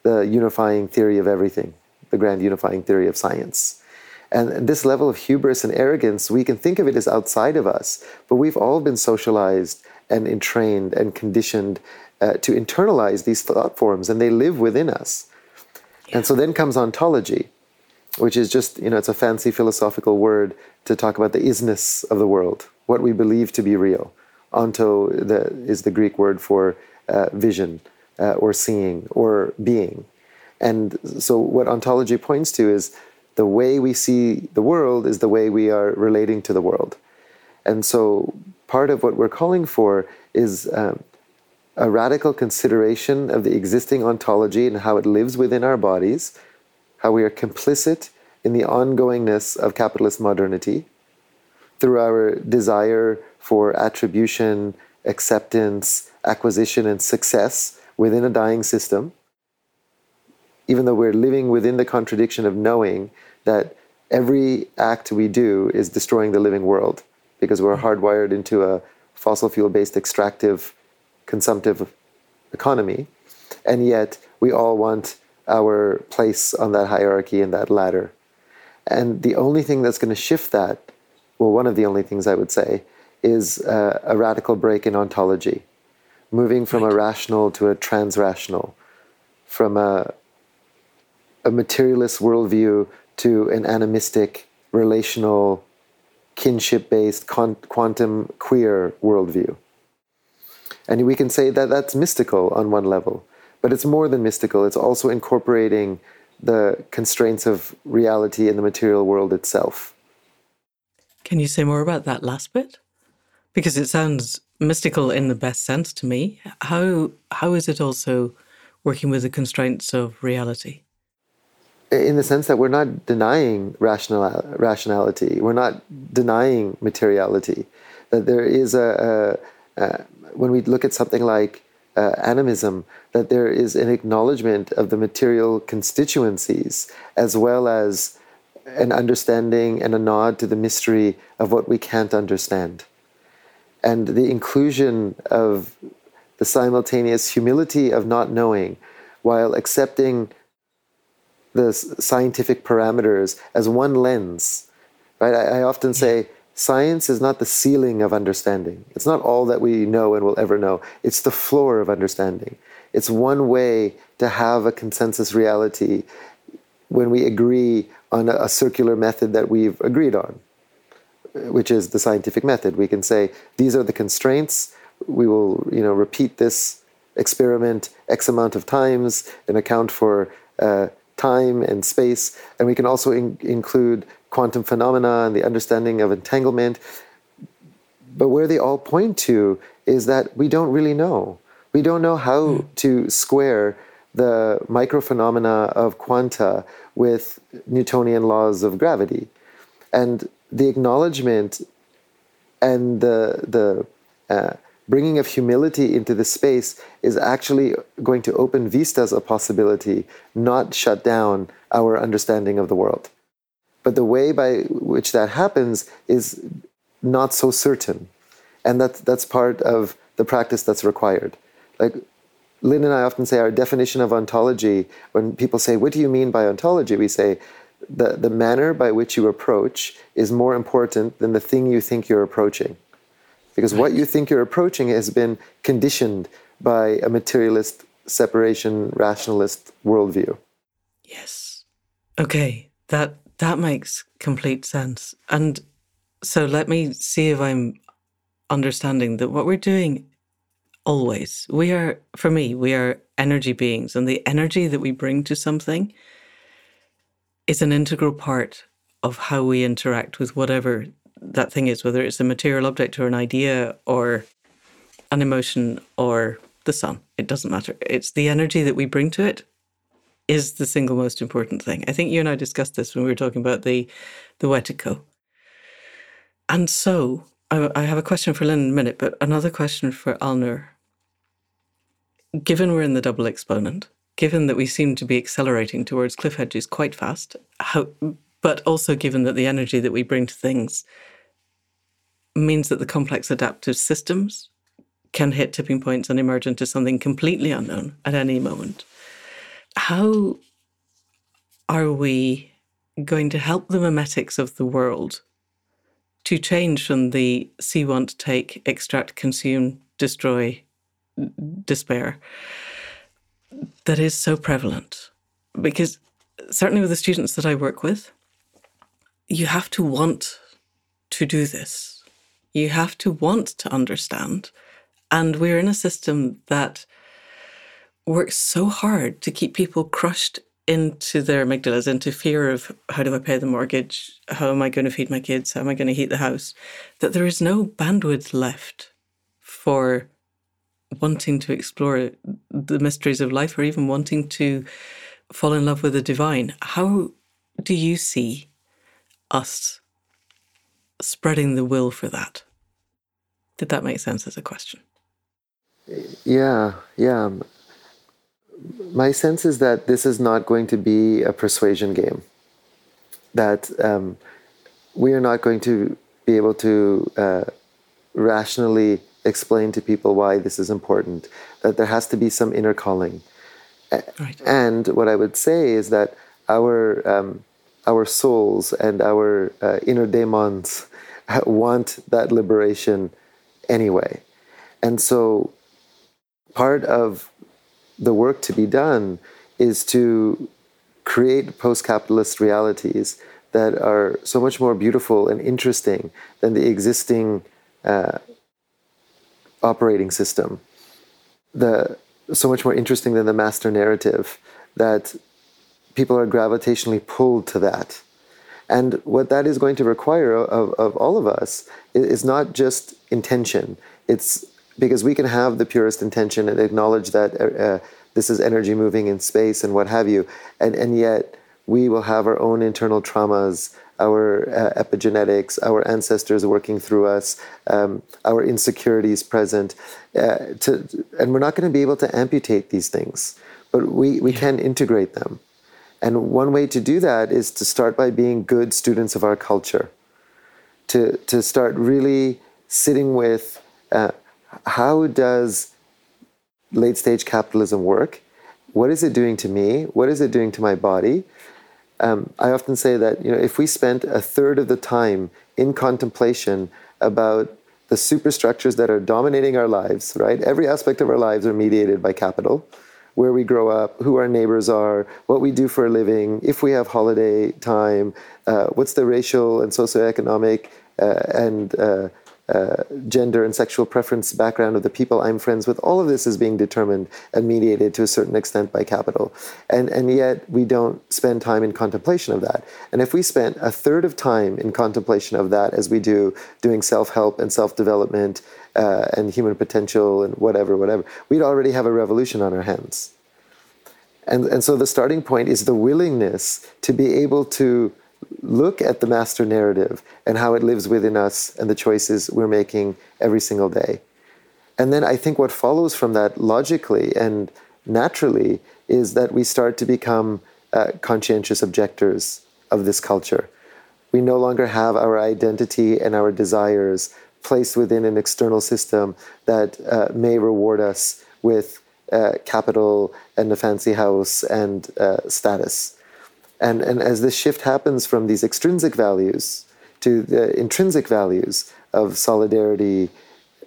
the unifying theory of everything, the grand unifying theory of science. And this level of hubris and arrogance, we can think of it as outside of us, but we've all been socialized and entrained and conditioned uh, to internalize these thought forms, and they live within us. Yeah. And so then comes ontology, which is just, you know, it's a fancy philosophical word to talk about the isness of the world, what we believe to be real. Onto the, is the Greek word for uh, vision uh, or seeing or being. And so, what ontology points to is the way we see the world is the way we are relating to the world. And so, part of what we're calling for is um, a radical consideration of the existing ontology and how it lives within our bodies, how we are complicit in the ongoingness of capitalist modernity through our desire for attribution, acceptance, acquisition, and success within a dying system, even though we're living within the contradiction of knowing that every act we do is destroying the living world because we're hardwired into a fossil fuel based extractive consumptive economy. And yet we all want our place on that hierarchy and that ladder. And the only thing that's going to shift that well one of the only things i would say is uh, a radical break in ontology. Moving from a rational to a transrational. From a a materialist worldview to an animistic, relational, kinship based, quantum queer worldview. And we can say that that's mystical on one level, but it's more than mystical, it's also incorporating the constraints of reality in the material world itself. Can you say more about that last bit? Because it sounds mystical in the best sense to me. How how is it also working with the constraints of reality? In the sense that we're not denying rational, rationality, we're not denying materiality. That there is a, a, a when we look at something like uh, animism, that there is an acknowledgement of the material constituencies as well as an understanding and a nod to the mystery of what we can't understand. And the inclusion of the simultaneous humility of not knowing while accepting the scientific parameters as one lens. Right? I, I often say science is not the ceiling of understanding. It's not all that we know and will ever know. It's the floor of understanding. It's one way to have a consensus reality when we agree on a, a circular method that we've agreed on, which is the scientific method. We can say these are the constraints. We will, you know, repeat this experiment x amount of times and account for uh, time and space. And we can also in- include quantum phenomena and the understanding of entanglement. But where they all point to is that we don't really know. We don't know how mm. to square the microphenomena of quanta with Newtonian laws of gravity. And the acknowledgement and the, the uh, bringing of humility into the space is actually going to open vistas of possibility, not shut down our understanding of the world. But the way by which that happens is not so certain. And that, that's part of the practice that's required. Like Lynn and I often say our definition of ontology, when people say, What do you mean by ontology? we say, the, the manner by which you approach is more important than the thing you think you're approaching because what you think you're approaching has been conditioned by a materialist separation rationalist worldview. Yes. Okay. That that makes complete sense. And so let me see if i'm understanding that what we're doing always we are for me we are energy beings and the energy that we bring to something is an integral part of how we interact with whatever that thing is, whether it's a material object or an idea or an emotion or the sun. It doesn't matter. It's the energy that we bring to it is the single most important thing. I think you and I discussed this when we were talking about the the Wetiko. And so I, I have a question for Lynn in a minute, but another question for Alnoor. Given we're in the double exponent, given that we seem to be accelerating towards cliff edges quite fast, how, but also given that the energy that we bring to things means that the complex adaptive systems can hit tipping points and emerge into something completely unknown at any moment. How are we going to help the memetics of the world to change from the see, want, take, extract, consume, destroy, despair that is so prevalent? Because certainly with the students that I work with, you have to want to do this. You have to want to understand. And we're in a system that works so hard to keep people crushed into their amygdalas, into fear of how do I pay the mortgage? How am I going to feed my kids? How am I going to heat the house? That there is no bandwidth left for wanting to explore the mysteries of life or even wanting to fall in love with the divine. How do you see us spreading the will for that. Did that make sense as a question? Yeah, yeah. My sense is that this is not going to be a persuasion game. That um, we are not going to be able to uh, rationally explain to people why this is important. That there has to be some inner calling. Right. And what I would say is that our um, our souls and our uh, inner demons want that liberation anyway. And so part of the work to be done is to create post capitalist realities that are so much more beautiful and interesting than the existing uh, operating system. The, so much more interesting than the master narrative that people are gravitationally pulled to that. And what that is going to require of, of all of us is not just intention. It's because we can have the purest intention and acknowledge that uh, uh, this is energy moving in space and what have you. And, and yet we will have our own internal traumas, our uh, epigenetics, our ancestors working through us, um, our insecurities present. Uh, to, and we're not going to be able to amputate these things, but we, we yeah. can integrate them. And one way to do that is to start by being good students of our culture, to, to start really sitting with uh, how does late stage capitalism work? What is it doing to me? What is it doing to my body? Um, I often say that you know if we spent a third of the time in contemplation about the superstructures that are dominating our lives, right? Every aspect of our lives are mediated by capital where we grow up, who our neighbors are, what we do for a living, if we have holiday time, uh, what's the racial and socioeconomic uh, and uh, uh, gender and sexual preference background of the people I'm friends with. All of this is being determined and mediated to a certain extent by capital. And, and yet we don't spend time in contemplation of that. And if we spent a third of time in contemplation of that as we do doing self help and self development uh, and human potential and whatever, whatever, we'd already have a revolution on our hands. And, and so the starting point is the willingness to be able to look at the master narrative and how it lives within us and the choices we're making every single day. And then I think what follows from that logically and naturally is that we start to become uh, conscientious objectors of this culture. We no longer have our identity and our desires placed within an external system that uh, may reward us with uh, capital and a fancy house and uh, status. And, and as this shift happens from these extrinsic values to the intrinsic values of solidarity,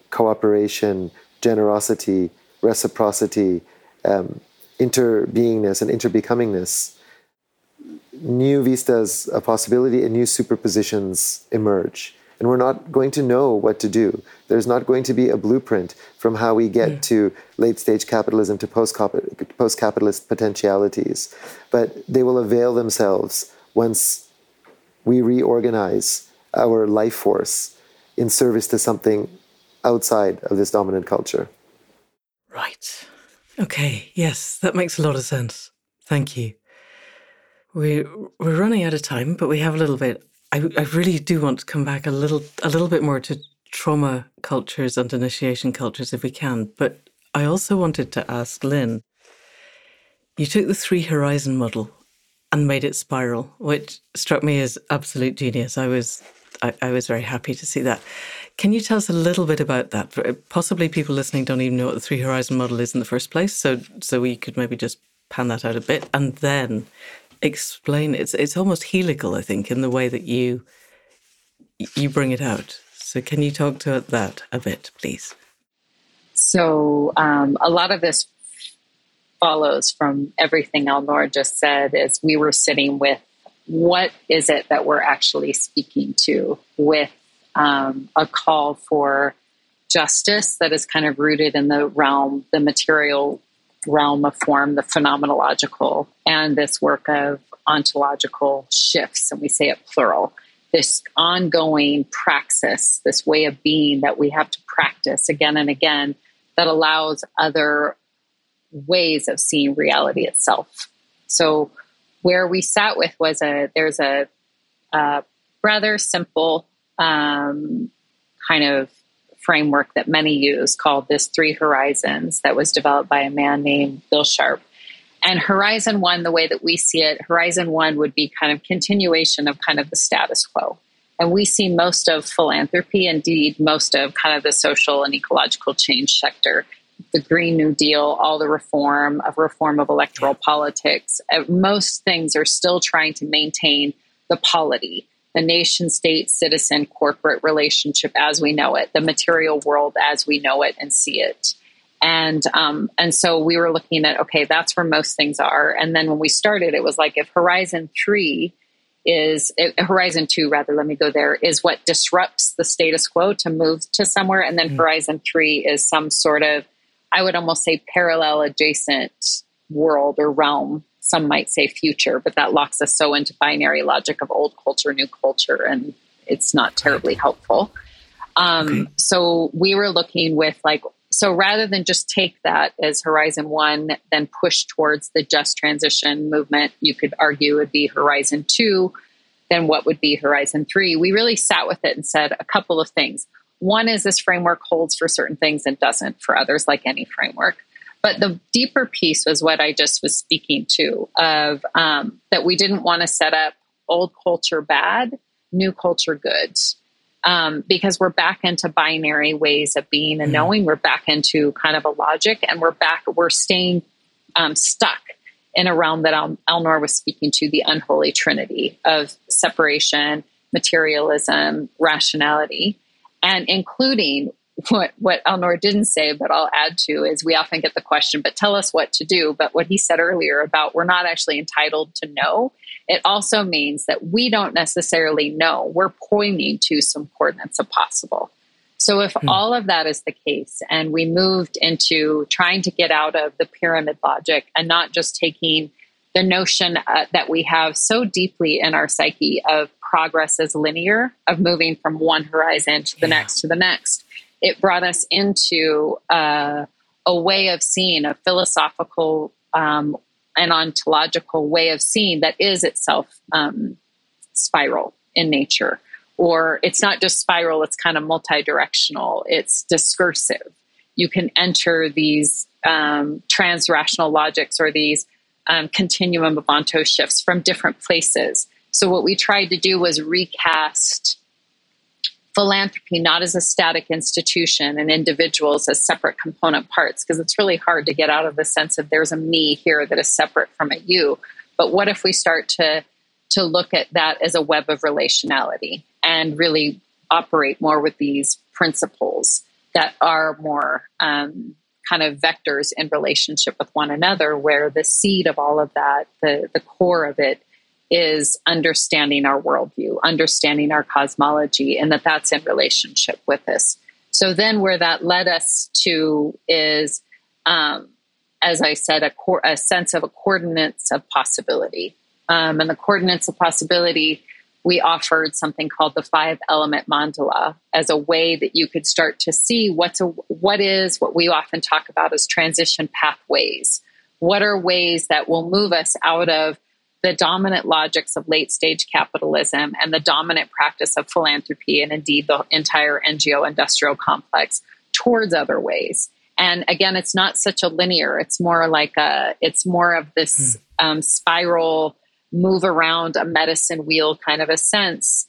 cooperation, generosity, reciprocity, um, interbeingness, and interbecomingness, new vistas of possibility and new superpositions emerge and we're not going to know what to do. There's not going to be a blueprint from how we get to late stage capitalism to post capitalist potentialities, but they will avail themselves once we reorganize our life force in service to something outside of this dominant culture. Right. Okay. Yes, that makes a lot of sense. Thank you. We're, we're running out of time, but we have a little bit. I, I really do want to come back a little a little bit more to trauma cultures and initiation cultures if we can. But I also wanted to ask Lynn you took the three horizon model and made it spiral, which struck me as absolute genius. I was I, I, was very happy to see that. Can you tell us a little bit about that? Possibly people listening don't even know what the three horizon model is in the first place, so so we could maybe just pan that out a bit and then explain. It's it's almost helical, I think, in the way that you you bring it out. So can you talk to that a bit, please? So um, a lot of this follows from everything Alnoor just said is we were sitting with what is it that we're actually speaking to with um, a call for justice that is kind of rooted in the realm, the material realm of form, the phenomenological, and this work of ontological shifts, and we say it plural. This ongoing praxis, this way of being that we have to practice again and again that allows other ways of seeing reality itself. So where we sat with was a there's a, a rather simple um, kind of framework that many use called this three horizons that was developed by a man named Bill Sharpe. And Horizon One, the way that we see it, Horizon One would be kind of continuation of kind of the status quo. And we see most of philanthropy, indeed, most of kind of the social and ecological change sector the Green New Deal, all the reform of reform of electoral politics, uh, most things are still trying to maintain the polity, the nation state citizen corporate relationship as we know it, the material world as we know it and see it. And um, and so we were looking at okay, that's where most things are. And then when we started, it was like if Horizon Three is it, Horizon Two, rather, let me go there, is what disrupts the status quo to move to somewhere, and then mm-hmm. Horizon Three is some sort of I would almost say parallel adjacent world or realm. Some might say future, but that locks us so into binary logic of old culture, new culture, and it's not terribly helpful. Um, okay. So we were looking with like, so rather than just take that as Horizon One, then push towards the just transition movement, you could argue would be Horizon Two. Then what would be Horizon Three? We really sat with it and said a couple of things. One is this framework holds for certain things and doesn't for others, like any framework. But the deeper piece was what I just was speaking to of um, that we didn't want to set up old culture bad, new culture good. Um, because we're back into binary ways of being and mm. knowing. We're back into kind of a logic, and we're back. We're staying um, stuck in a realm that El- Alnoor was speaking to, the unholy trinity of separation, materialism, rationality and including what what Alnoor didn't say, but I'll add to is we often get the question, but tell us what to do. But what he said earlier about we're not actually entitled to know, it also means that we don't necessarily know. We're pointing to some coordinates of possible. So if hmm. all of that is the case, and we moved into trying to get out of the pyramid logic and not just taking the notion uh, that we have so deeply in our psyche of progress as linear of moving from one horizon to the yeah. next to the next. It brought us into uh, a way of seeing, a philosophical um, and ontological way of seeing that is itself um, spiral in nature. Or it's not just spiral, it's kind of multi directional, it's discursive. You can enter these um, trans rational logics or these um, continuum of onto shifts from different places. So, what we tried to do was recast philanthropy not as a static institution and individuals as separate component parts, because it's really hard to get out of the sense of there's a me here that is separate from a you. But what if we start to to look at that as a web of relationality and really operate more with these principles that are more um, kind of vectors in relationship with one another, where the seed of all of that, the, the core of it, is understanding our worldview, understanding our cosmology, and that that's in relationship with this. So then, where that led us to is, um, as I said, a, a, sense of a coordinates of possibility. Um, and the coordinates of possibility, we offered something called the five element mandala as a way that you could start to see what's a, what is what we often talk about as transition pathways. What are ways that will move us out of the dominant logics of late stage capitalism and the dominant practice of philanthropy and indeed the entire NGO industrial complex towards other ways. And again, it's not such a linear. It's more like a. It's more of this hmm. um, spiral move around a medicine wheel kind of a sense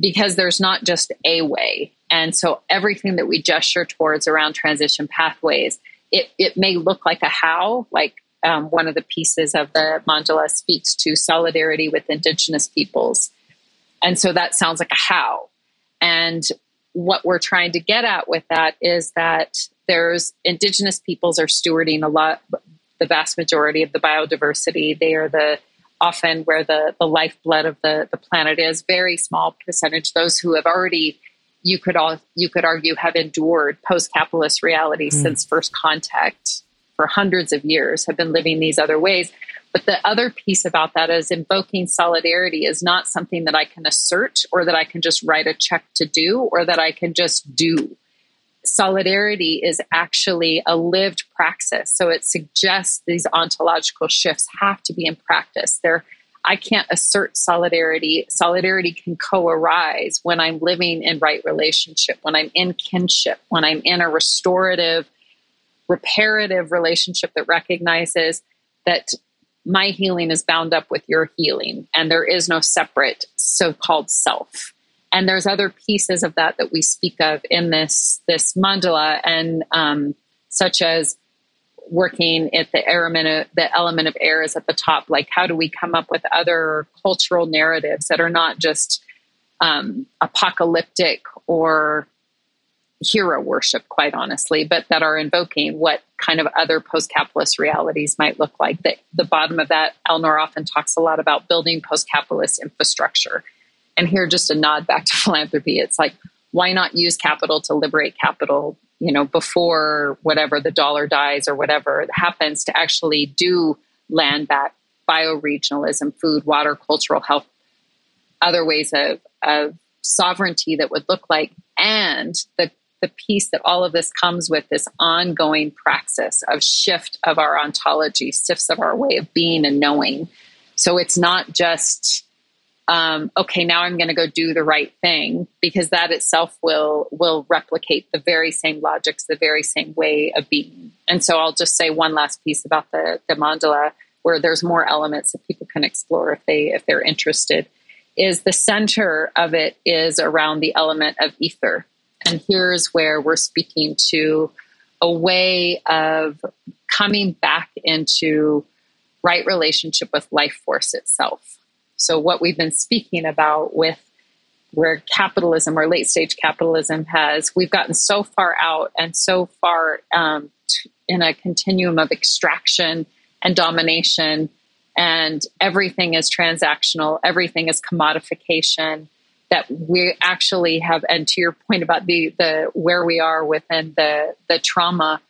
because there's not just a way. And so everything that we gesture towards around transition pathways, it, it may look like a how, like um, one of the pieces of the mandala speaks to solidarity with indigenous peoples. And so that sounds like a how. And what we're trying to get at with that is that there's indigenous peoples are stewarding a lot, the vast majority of the biodiversity. They are the often where the, the lifeblood of the, the planet is, very small percentage, those who have already you could all you could argue have endured post-capitalist reality mm. since first contact for hundreds of years have been living these other ways. But the other piece about that is invoking solidarity is not something that I can assert or that I can just write a check to do or that I can just do. Solidarity is actually a lived praxis. So it suggests these ontological shifts have to be in practice. They're I can't assert solidarity. Solidarity can co arise when I'm living in right relationship, when I'm in kinship, when I'm in a restorative reparative relationship that recognizes that my healing is bound up with your healing and there is no separate so-called self. And there's other pieces of that that we speak of in this this mandala and um, such as working at the element of, the element of air is at the top. Like how do we come up with other cultural narratives that are not just um, apocalyptic or hero worship, quite honestly, but that are invoking what kind of other post capitalist realities might look like. The, the bottom of that, Alnoor often talks a lot about building post capitalist infrastructure. And here, just a nod back to philanthropy. It's like, why not use capital to liberate capital, you know, before whatever the dollar dies or whatever happens to actually do land back bioregionalism, food, water, cultural health, other ways of, of sovereignty that would look like, and the the piece that all of this comes with this ongoing praxis of shift of our ontology, shifts of our way of being and knowing. So it's not just um, okay, now I'm going to go do the right thing because that itself will will replicate the very same logics, the very same way of being. And so I'll just say one last piece about the, the mandala, where there's more elements that people can explore if they if they're interested. Is the center of it is around the element of ether, and here's where we're speaking to a way of coming back into right relationship with life force itself. So, what we've been speaking about with where capitalism or late stage capitalism has, we've gotten so far out and so far um, in a continuum of extraction and domination, and everything is transactional, everything is commodification that we actually have and to your point about the the where we are within the the trauma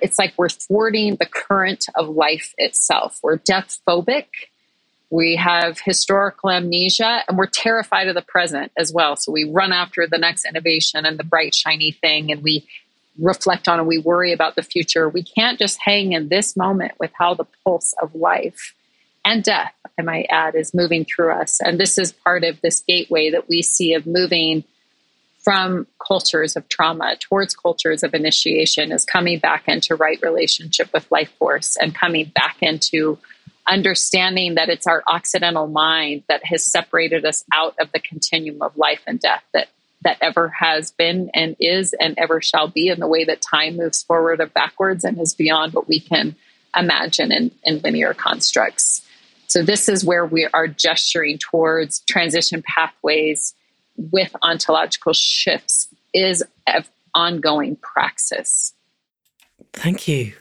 it's like we're thwarting the current of life itself. We're death phobic. We have historical amnesia and we're terrified of the present as well. So we run after the next innovation and the bright shiny thing and we reflect on and we worry about the future. We can't just hang in this moment with how the pulse of life and death, I might add, is moving through us. And this is part of this gateway that we see of moving from cultures of trauma towards cultures of initiation is coming back into right relationship with life force and coming back into understanding that it's our occidental mind that has separated us out of the continuum of life and death that that ever has been and is and ever shall be in the way that time moves forward or backwards and is beyond what we can imagine in, in linear constructs. So this is where we are gesturing towards transition pathways with ontological shifts is an ongoing praxis. Thank you.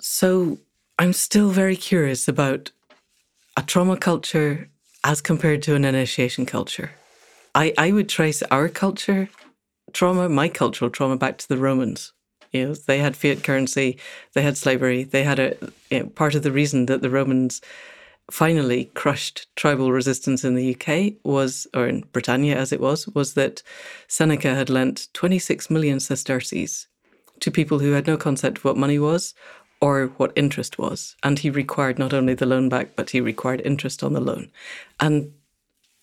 So I'm still very curious about a trauma culture as compared to an initiation culture. I, I would trace our culture trauma, my cultural trauma, back to the Romans. You know, they had fiat currency, they had slavery, they had a you know, part of the reason that the Romans finally crushed tribal resistance in the UK was, or in Britannia as it was, was that Seneca had lent 26 million sesterces to people who had no concept of what money was or what interest was. And he required not only the loan back, but he required interest on the loan. And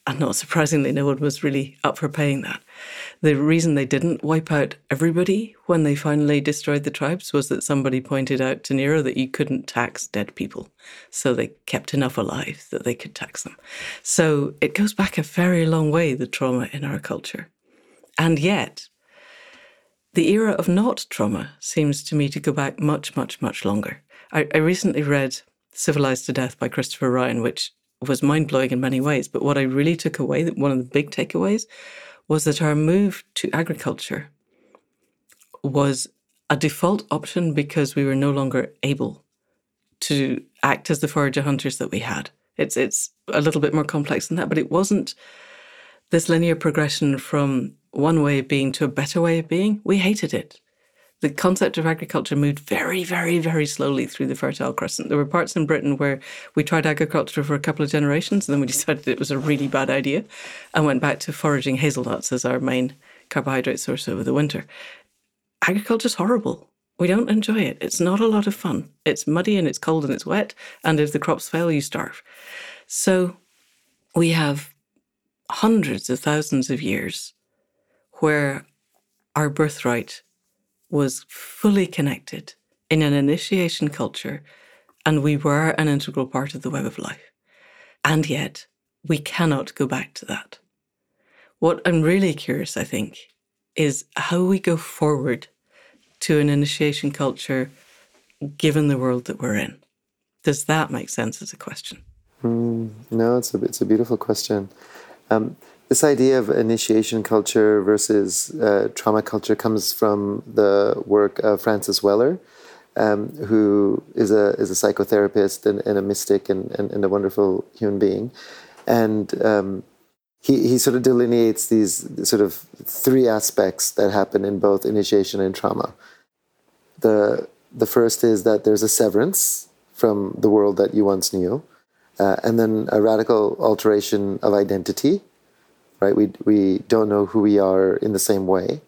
And not surprisingly, no one was really up for paying that. The reason they didn't wipe out everybody when they finally destroyed the tribes was that somebody pointed out to Nero that you couldn't tax dead people. So they kept enough alive that they could tax them. So it goes back a very long way, the trauma in our culture. And yet, the era of not trauma seems to me to go back much, much, much longer. I, I recently read Civilized to Death by Christopher Ryan, which was mind blowing in many ways. But what I really took away, one of the big takeaways, was that our move to agriculture was a default option because we were no longer able to act as the forager hunters that we had. It's it's a little bit more complex than that, but it wasn't this linear progression from one way of being to a better way of being. We hated it the concept of agriculture moved very, very, very slowly through the Fertile Crescent. There were parts in Britain where we tried agriculture for a couple of generations, and then we decided it was a really bad idea and went back to foraging hazelnuts as our main carbohydrate source over the winter. Agriculture's horrible. We don't enjoy it. It's not a lot of fun. It's muddy and it's cold and it's wet, and if the crops fail, you starve. So we have hundreds of thousands of years where our birthright was fully connected in an initiation culture, and we were an integral part of the web of life. And yet, we cannot go back to that. What I'm really curious, I think, is how we go forward to an initiation culture given the world that we're in. Does that make sense as a question? Mm, no, it's a, it's a beautiful question. Um, this idea of initiation culture versus uh, trauma culture comes from the work of Francis Weller, um, who is a is a psychotherapist and, and a mystic and, and, and, a wonderful human being, and um, he he sort of delineates these sort of three aspects that happen in both initiation and trauma. the The first is that there's a severance from the world that you once knew, uh, and then a radical alteration of identity right? We, we don't know who we are in the same way.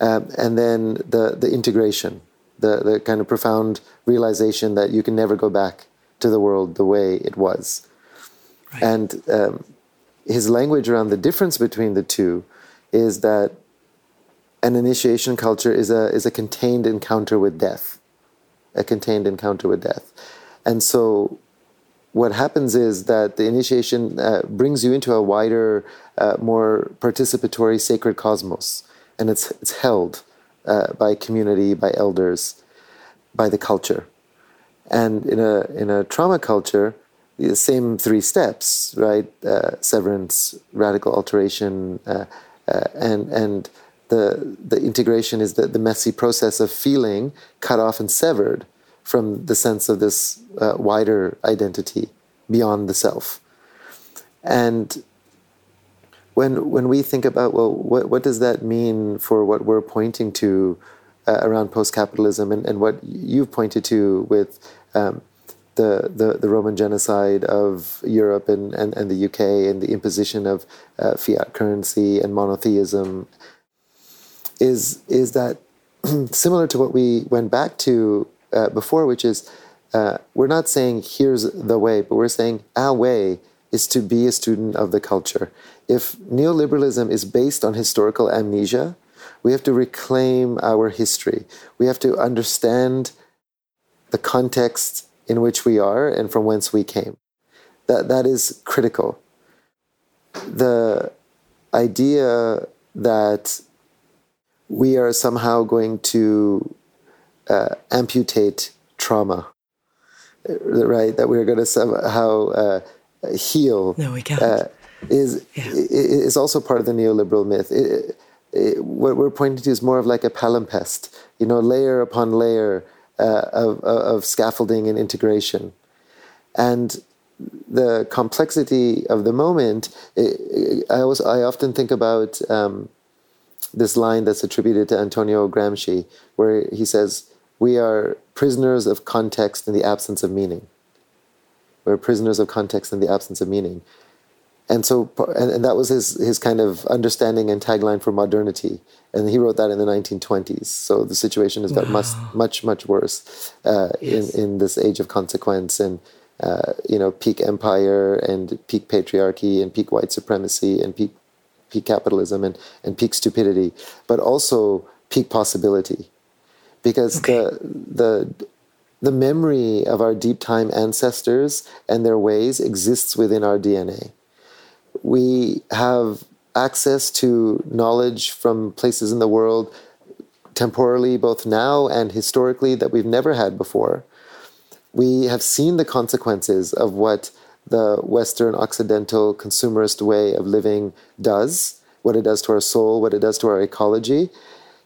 Um, and then the, the integration, the, the kind of profound realization that you can never go back to the world the way it was. Right. And um, his language around the difference between the two is that an initiation culture is a, is a contained encounter with death, a contained encounter with death. And so what happens is that the initiation uh, brings you into a wider, uh, more participatory sacred cosmos, and it's it's held uh, by community, by elders, by the culture, and in a in a trauma culture, the same three steps, right? Uh, severance, radical alteration, uh, uh, and and the the integration is the, the messy process of feeling cut off and severed from the sense of this uh, wider identity beyond the self. And when when we think about well, what what does that mean for what we're pointing to uh, around post-capitalism and, and what you've pointed to with um, the, the, the Roman genocide of Europe and, and, and the UK and the imposition of uh, fiat currency and monotheism is is that similar to what we went back to uh, before, which is uh, we're not saying here's the way, but we're saying our way is to be a student of the culture. If neoliberalism is based on historical amnesia, we have to reclaim our history. We have to understand the context in which we are and from whence we came. That, that is critical. The idea that we are somehow going to uh, amputate trauma, right? That we're going to somehow uh, heal. No, we can't. Uh, is yeah. is also part of the neoliberal myth. It, it, what we're pointing to is more of like a palimpsest, you know, layer upon layer uh, of, of scaffolding and integration, and the complexity of the moment. It, I was I often think about um, this line that's attributed to Antonio Gramsci, where he says, we are prisoners of context in the absence of meaning. We're prisoners of context in the absence of meaning. And so, and, and that was his, his kind of understanding and tagline for modernity. And he wrote that in the 1920s. So the situation has got wow. much, much, much worse uh, yes. in, in this age of consequence and, uh, you know, peak empire and peak patriarchy and peak white supremacy and peak peak capitalism and, and peak stupidity, but also peak possibility, because okay. the the the memory of our deep time ancestors and their ways exists within our DNA. We have access to knowledge from places in the world temporally, both now and historically, that we've never had before. We have seen the consequences of what the Western Occidental consumerist way of living does, what it does to our soul, what it does to our ecology.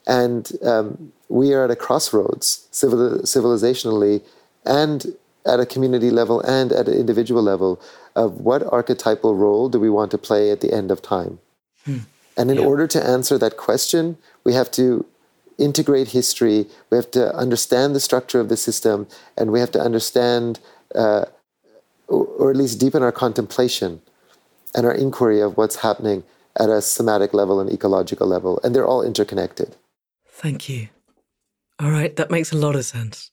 And um, we are at a crossroads civil, civilizationally and at a community level and at an individual level of what archetypal role do we want to play at the end of time. Hmm. And in yeah. order to answer that question, we have to integrate history, we have to understand the structure of the system, and we have to understand, uh, or at least deepen our contemplation and our inquiry of what's happening at a somatic level and ecological level. And they're all interconnected. Thank you. All right, that makes a lot of sense.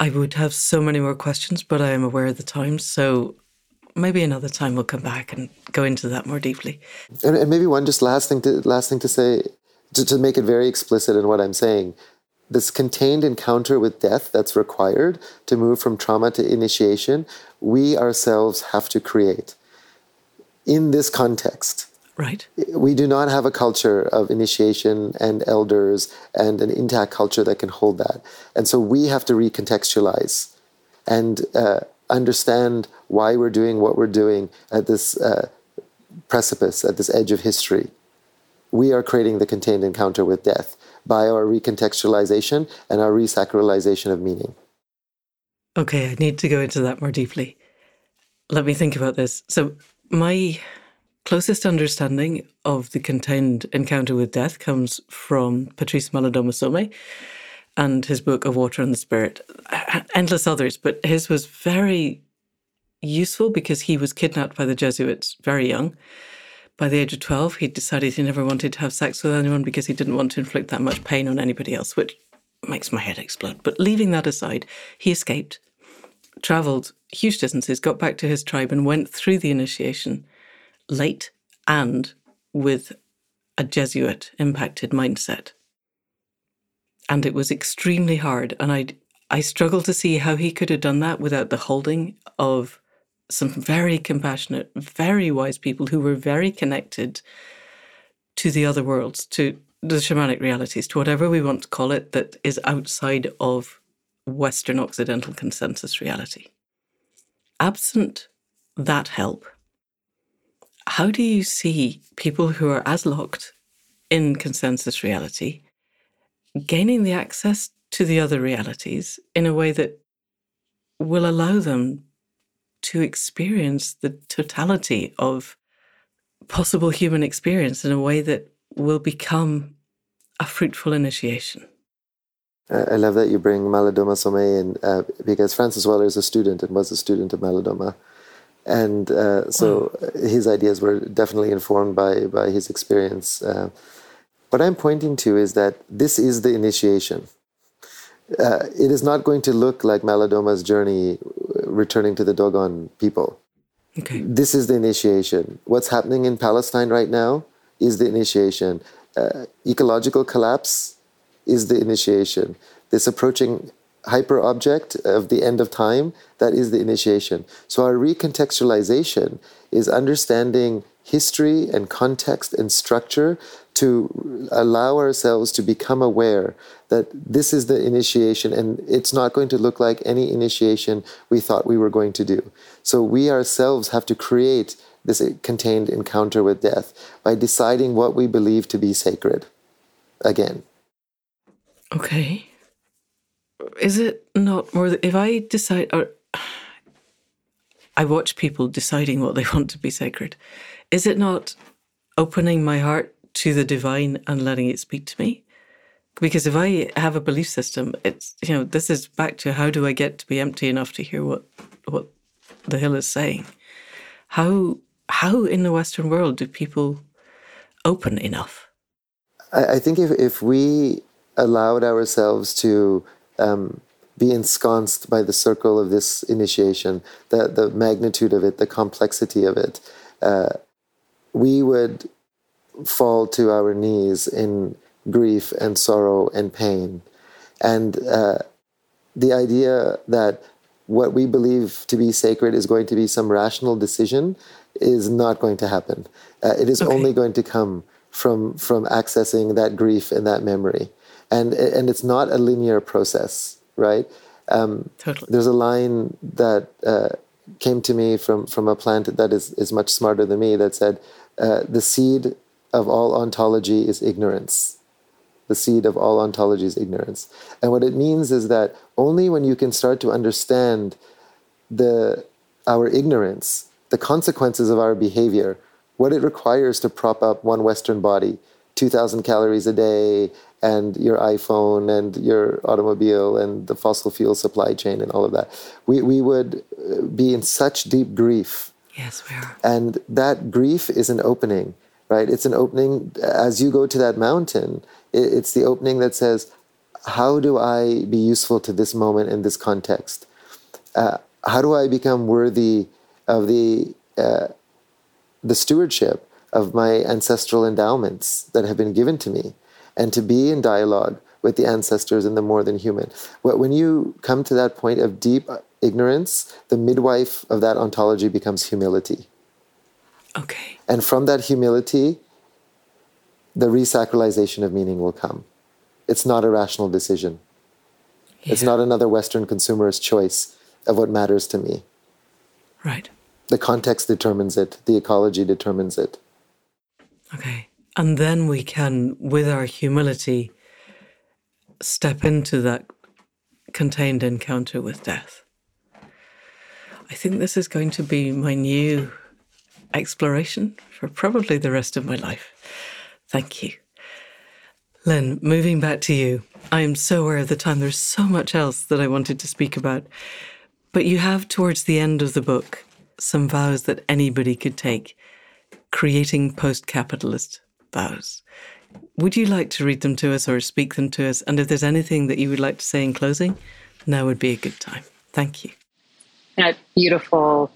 I would have so many more questions, but I am aware of the time. So maybe another time we'll come back and go into that more deeply. And, and maybe one just last thing to last thing to say to, to make it very explicit in what I'm saying. This contained encounter with death that's required to move from trauma to initiation, we ourselves have to create in this context. Right. We do not have a culture of initiation and elders and an intact culture that can hold that. And so we have to recontextualize and uh, understand why we're doing what we're doing at this uh, precipice, at this edge of history. We are creating the contained encounter with death by our recontextualization and our resacralization of meaning. Okay, I need to go into that more deeply. Let me think about this. So, my closest understanding of the contained encounter with death comes from Patrice Malidoma Somé and his book of water and the spirit. Endless others but his was very useful because he was kidnapped by the jesuits very young. By the age of 12 he decided he never wanted to have sex with anyone because he didn't want to inflict that much pain on anybody else which makes my head explode. But leaving that aside he escaped traveled huge distances got back to his tribe and went through the initiation late and with a jesuit impacted mindset and it was extremely hard. And I I struggle to see how he could have done that without the holding of some very compassionate, very wise people who were very connected to the other worlds, to the shamanic realities, to whatever we want to call it, that is outside of Western Occidental consensus reality. Absent that help, how do you see people who are as locked in consensus reality gaining the access to the other realities in a way that will allow them to experience the totality of possible human experience in a way that will become a fruitful initiation. I love that you bring Malidoma Somé in uh, because Francis Weller is a student and was a student of Malidoma. And uh, so wow. his ideas were definitely informed by, by his experience. Uh, what I'm pointing to is that this is the initiation. Uh, it is not going to look like Malidoma's journey uh, returning to the Dogon people. Okay. This is the initiation. What's happening in Palestine right now is the initiation. Uh, ecological collapse is the initiation. This approaching hyper object of the end of time, that is the initiation. So our recontextualization is understanding history and context and structure to allow ourselves to become aware that this is the initiation and it's not going to look like any initiation we thought we were going to do. So we ourselves have to create this contained encounter with death by deciding what we believe to be sacred again. Okay. Is it not more that if I decide or I watch people deciding what they want to be sacred. Is it not opening my heart to the divine and letting it speak to me. Because if I have a belief system, it's you know this is back to how do I get to be empty enough to hear what what the hill is saying. How how in the Western world do people open enough? I, I think if if we allowed ourselves to um, be ensconced by the circle of this initiation, the, the magnitude of it, the complexity of it, uh, we would fall to our knees in grief and sorrow and pain. And uh, the idea that what we believe to be sacred is going to be some rational decision is not going to happen. Uh, it is okay. only going to come from from accessing that grief and that memory, and and it's not a linear process, right? Um, totally. There's a line that uh, came to me from from a plant that is is much smarter than me that said, uh, "The seed of all ontology is ignorance." The seed of all ontology is ignorance, and what it means is that only when you can start to understand the our ignorance, the consequences of our behavior, what it requires to prop up one Western body, 2,000 calories a day, and your iPhone and your automobile and the fossil fuel supply chain and all of that. We, we would uh, be in such deep grief. Yes, we are. And that grief is an opening, right? It's an opening as you go to that mountain. It's the opening that says, How do I be useful to this moment in this context? Uh, how do I become worthy of the uh, the stewardship of my ancestral endowments that have been given to me and to be in dialogue with the ancestors and the more than human. When you come to that point of deep uh, ignorance, the midwife of that ontology becomes humility. Okay. And from that humility, the resacralization of meaning will come. It's not a rational decision. Yeah. It's not another Western consumerist choice of what matters to me. Right. The context determines it, the ecology determines it. Okay. And then we can, with our humility, step into that contained encounter with death. I think this is going to be my new exploration for probably the rest of my life. Thank you. Lynn, moving back to you, I am so aware of the time. There's so much else that I wanted to speak about. But you have, towards the end of the book, some vows that anybody could take, creating post capitalist vows. Would you like to read them to us or speak them to us? And if there's anything that you would like to say in closing, now would be a good time. Thank you. That beautiful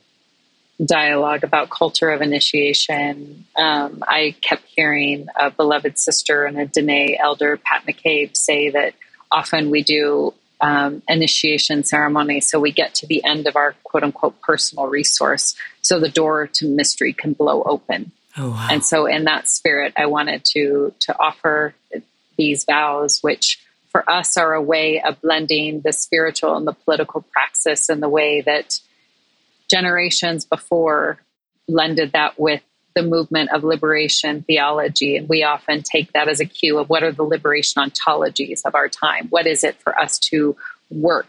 dialogue about culture of initiation. Um, I kept hearing a beloved sister and a Dene elder, Pat McCabe, say that often we do um, initiation ceremony. So we get to the end of our quote unquote personal resource. So the door to mystery can blow open. Oh, wow. And so in that spirit, I wanted to, to offer these vows, which for us are a way of blending the spiritual and the political praxis in the way that generations before blended that with the movement of liberation theology. And we often take that as a cue of what are the liberation ontologies of our time? What is it for us to work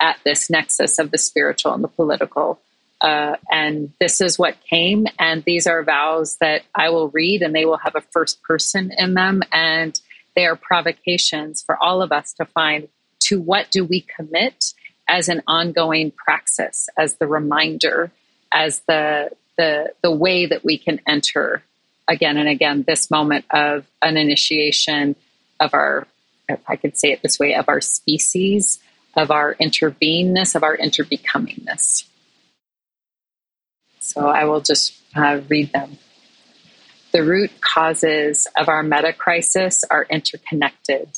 at this nexus of the spiritual and the political? Uh, and this is what came. And these are vows that I will read, and they will have a first person in them. And they are provocations for all of us to find to what do we commit as an ongoing praxis, as the reminder, as the the the way that we can enter again and again this moment of an initiation of our if I could say it this way of our species of our interbeingness of our interbecomingness so I will just uh, read them the root causes of our meta crisis are interconnected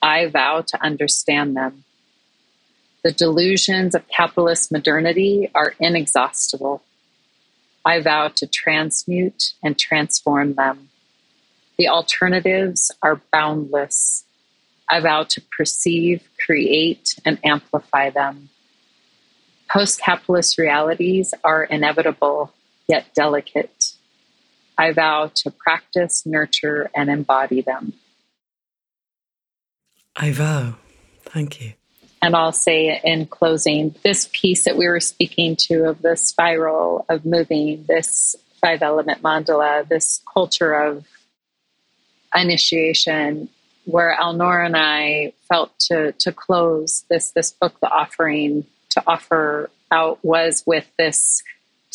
I vow to understand them the delusions of capitalist modernity are inexhaustible I vow to transmute and transform them. The alternatives are boundless. I vow to perceive, create, and amplify them. Post capitalist realities are inevitable, yet delicate. I vow to practice, nurture, and embody them. I vow. Thank you. And I'll say in closing, this piece that we were speaking to of the spiral of moving, this five element mandala, this culture of initiation, where Alnoor and I felt to to close this this book, the offering to offer out was with this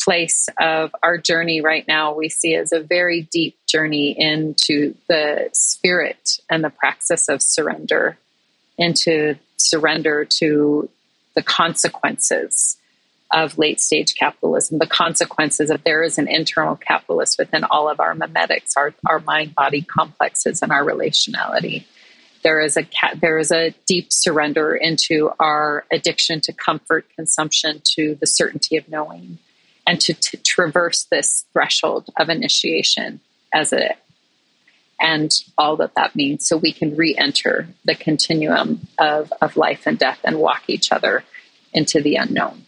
place of our journey right now we see as a very deep journey into the spirit and the praxis of surrender into surrender to the consequences of late stage capitalism, the consequences of there is an internal capitalist within all of our memetics, our, our mind body complexes, and our relationality. There is a there is a deep surrender into our addiction to comfort, consumption, to the certainty of knowing, and to, to traverse this threshold of initiation as a and all that that means so we can re-enter the continuum of, of life and death and walk each other into the unknown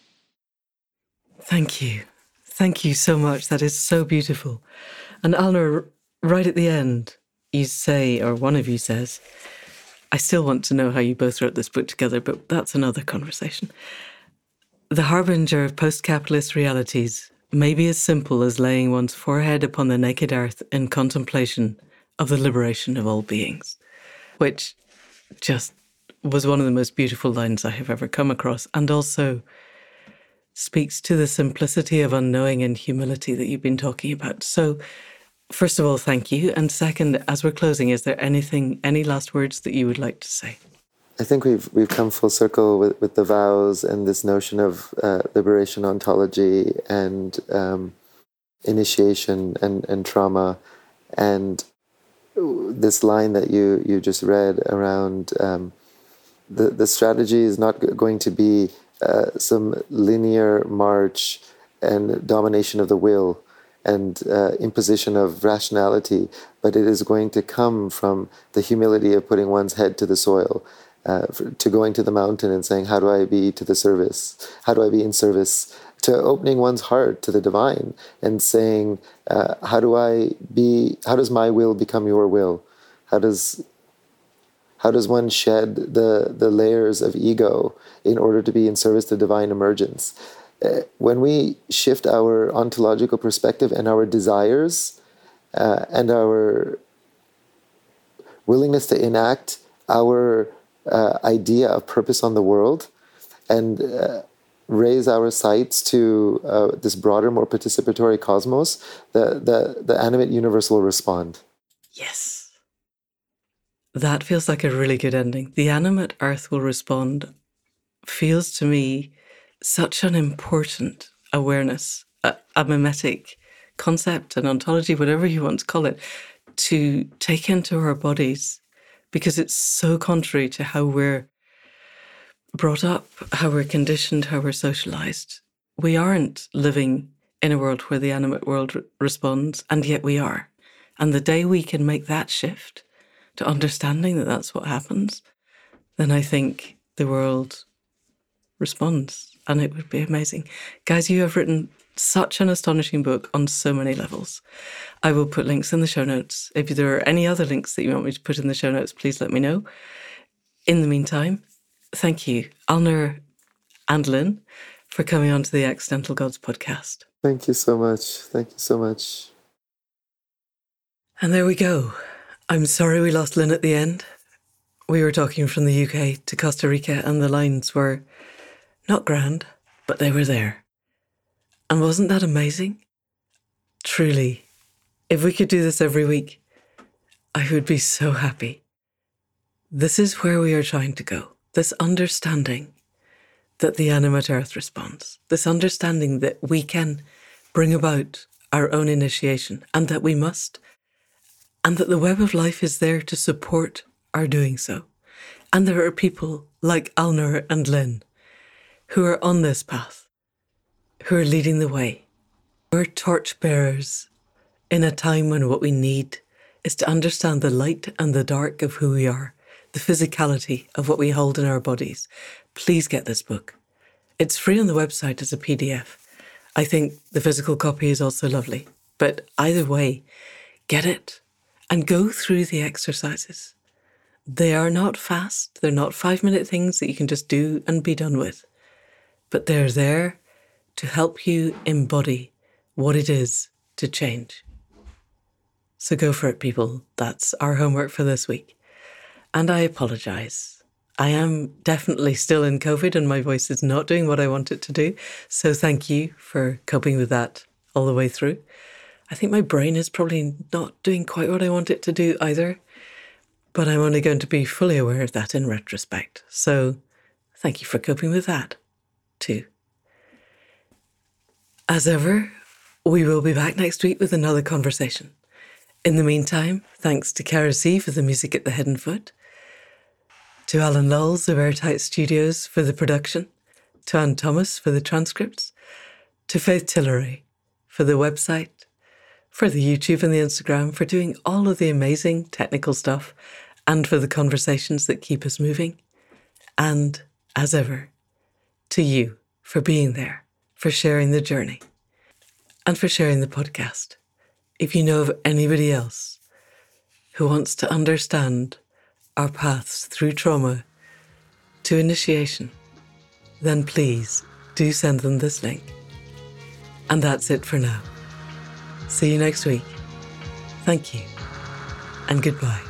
Thank you. Thank you so much. That is so beautiful. And Alnoor, right at the end, you say, or one of you says, I still want to know how you both wrote this book together, but that's another conversation. The harbinger of post capitalist realities may be as simple as laying one's forehead upon the naked earth in contemplation of the liberation of all beings, which just was one of the most beautiful lines I have ever come across. And also, speaks to the simplicity of unknowing and humility that you've been talking about. So, first of all, thank you. And second, as we're closing, is there anything, any last words that you would like to say? I think we've we've come full circle with, with the vows and this notion of uh, liberation ontology and um, initiation and, and trauma and this line that you you just read around um, the the strategy is not going to be uh, some linear march and domination of the will and uh, imposition of rationality, but it is going to come from the humility of putting one's head to the soil, uh, to going to the mountain and saying, How do I be to the service? How do I be in service? To opening one's heart to the divine and saying, uh, How do I be, how does my will become your will? How does how does one shed the, the layers of ego in order to be in service to divine emergence? Uh, when we shift our ontological perspective and our desires uh, and our willingness to enact our uh, idea of purpose on the world and uh, raise our sights to uh, this broader, more participatory cosmos, the, the, the animate universe will respond. Yes. That feels like a really good ending. The animate earth will respond feels to me such an important awareness, a, a mimetic concept, an ontology, whatever you want to call it, to take into our bodies because it's so contrary to how we're brought up, how we're conditioned, how we're socialized. We aren't living in a world where the animate world responds, and yet we are. And the day we can make that shift, to understanding that that's what happens, then I think the world responds and it would be amazing. Guys, you have written such an astonishing book on so many levels. I will put links in the show notes. If there are any other links that you want me to put in the show notes, please let me know. In the meantime, thank you, Alnoor and Lynn, for coming on to the Accidental Gods podcast. Thank you so much. Thank you so much. And there we go. I'm sorry we lost Lynn at the end. We were talking from the UK to Costa Rica, and the lines were not grand, but they were there. And wasn't that amazing? Truly, if we could do this every week, I would be so happy. This is where we are trying to go this understanding that the animate earth responds, this understanding that we can bring about our own initiation and that we must and that the web of life is there to support our doing so. And there are people like Alnoor and Lynn who are on this path, who are leading the way. We're torchbearers in a time when what we need is to understand the light and the dark of who we are, the physicality of what we hold in our bodies. Please get this book. It's free on the website as a PDF. I think the physical copy is also lovely. But either way, get it and go through the exercises. They are not fast, they're not five minute things that you can just do and be done with, but they're there to help you embody what it is to change. So go for it, people. That's our homework for this week. And I apologize. I am definitely still in COVID and my voice is not doing what I want it to do. So thank you for coping with that all the way through. I think my brain is probably not doing quite what I want it to do either. but I'm only going to be fully aware of that in retrospect. So thank you for coping with that, too. As ever, we will be back next week with another conversation. In the meantime, thanks to Kara C for the music at the Hidden Foot, to Alan Lulls of Airtight Studios for the production, to Anne Thomas for the transcripts, to Faith Tillery for the website, for the YouTube and the Instagram, for doing all of the amazing technical stuff, and for the conversations that keep us moving. And, as ever, to you for being there, for sharing the journey, and for sharing the podcast. If you know of anybody else who wants to understand our paths through trauma to initiation, then please do send them this link. And that's it for now. See you next week. Thank you and goodbye.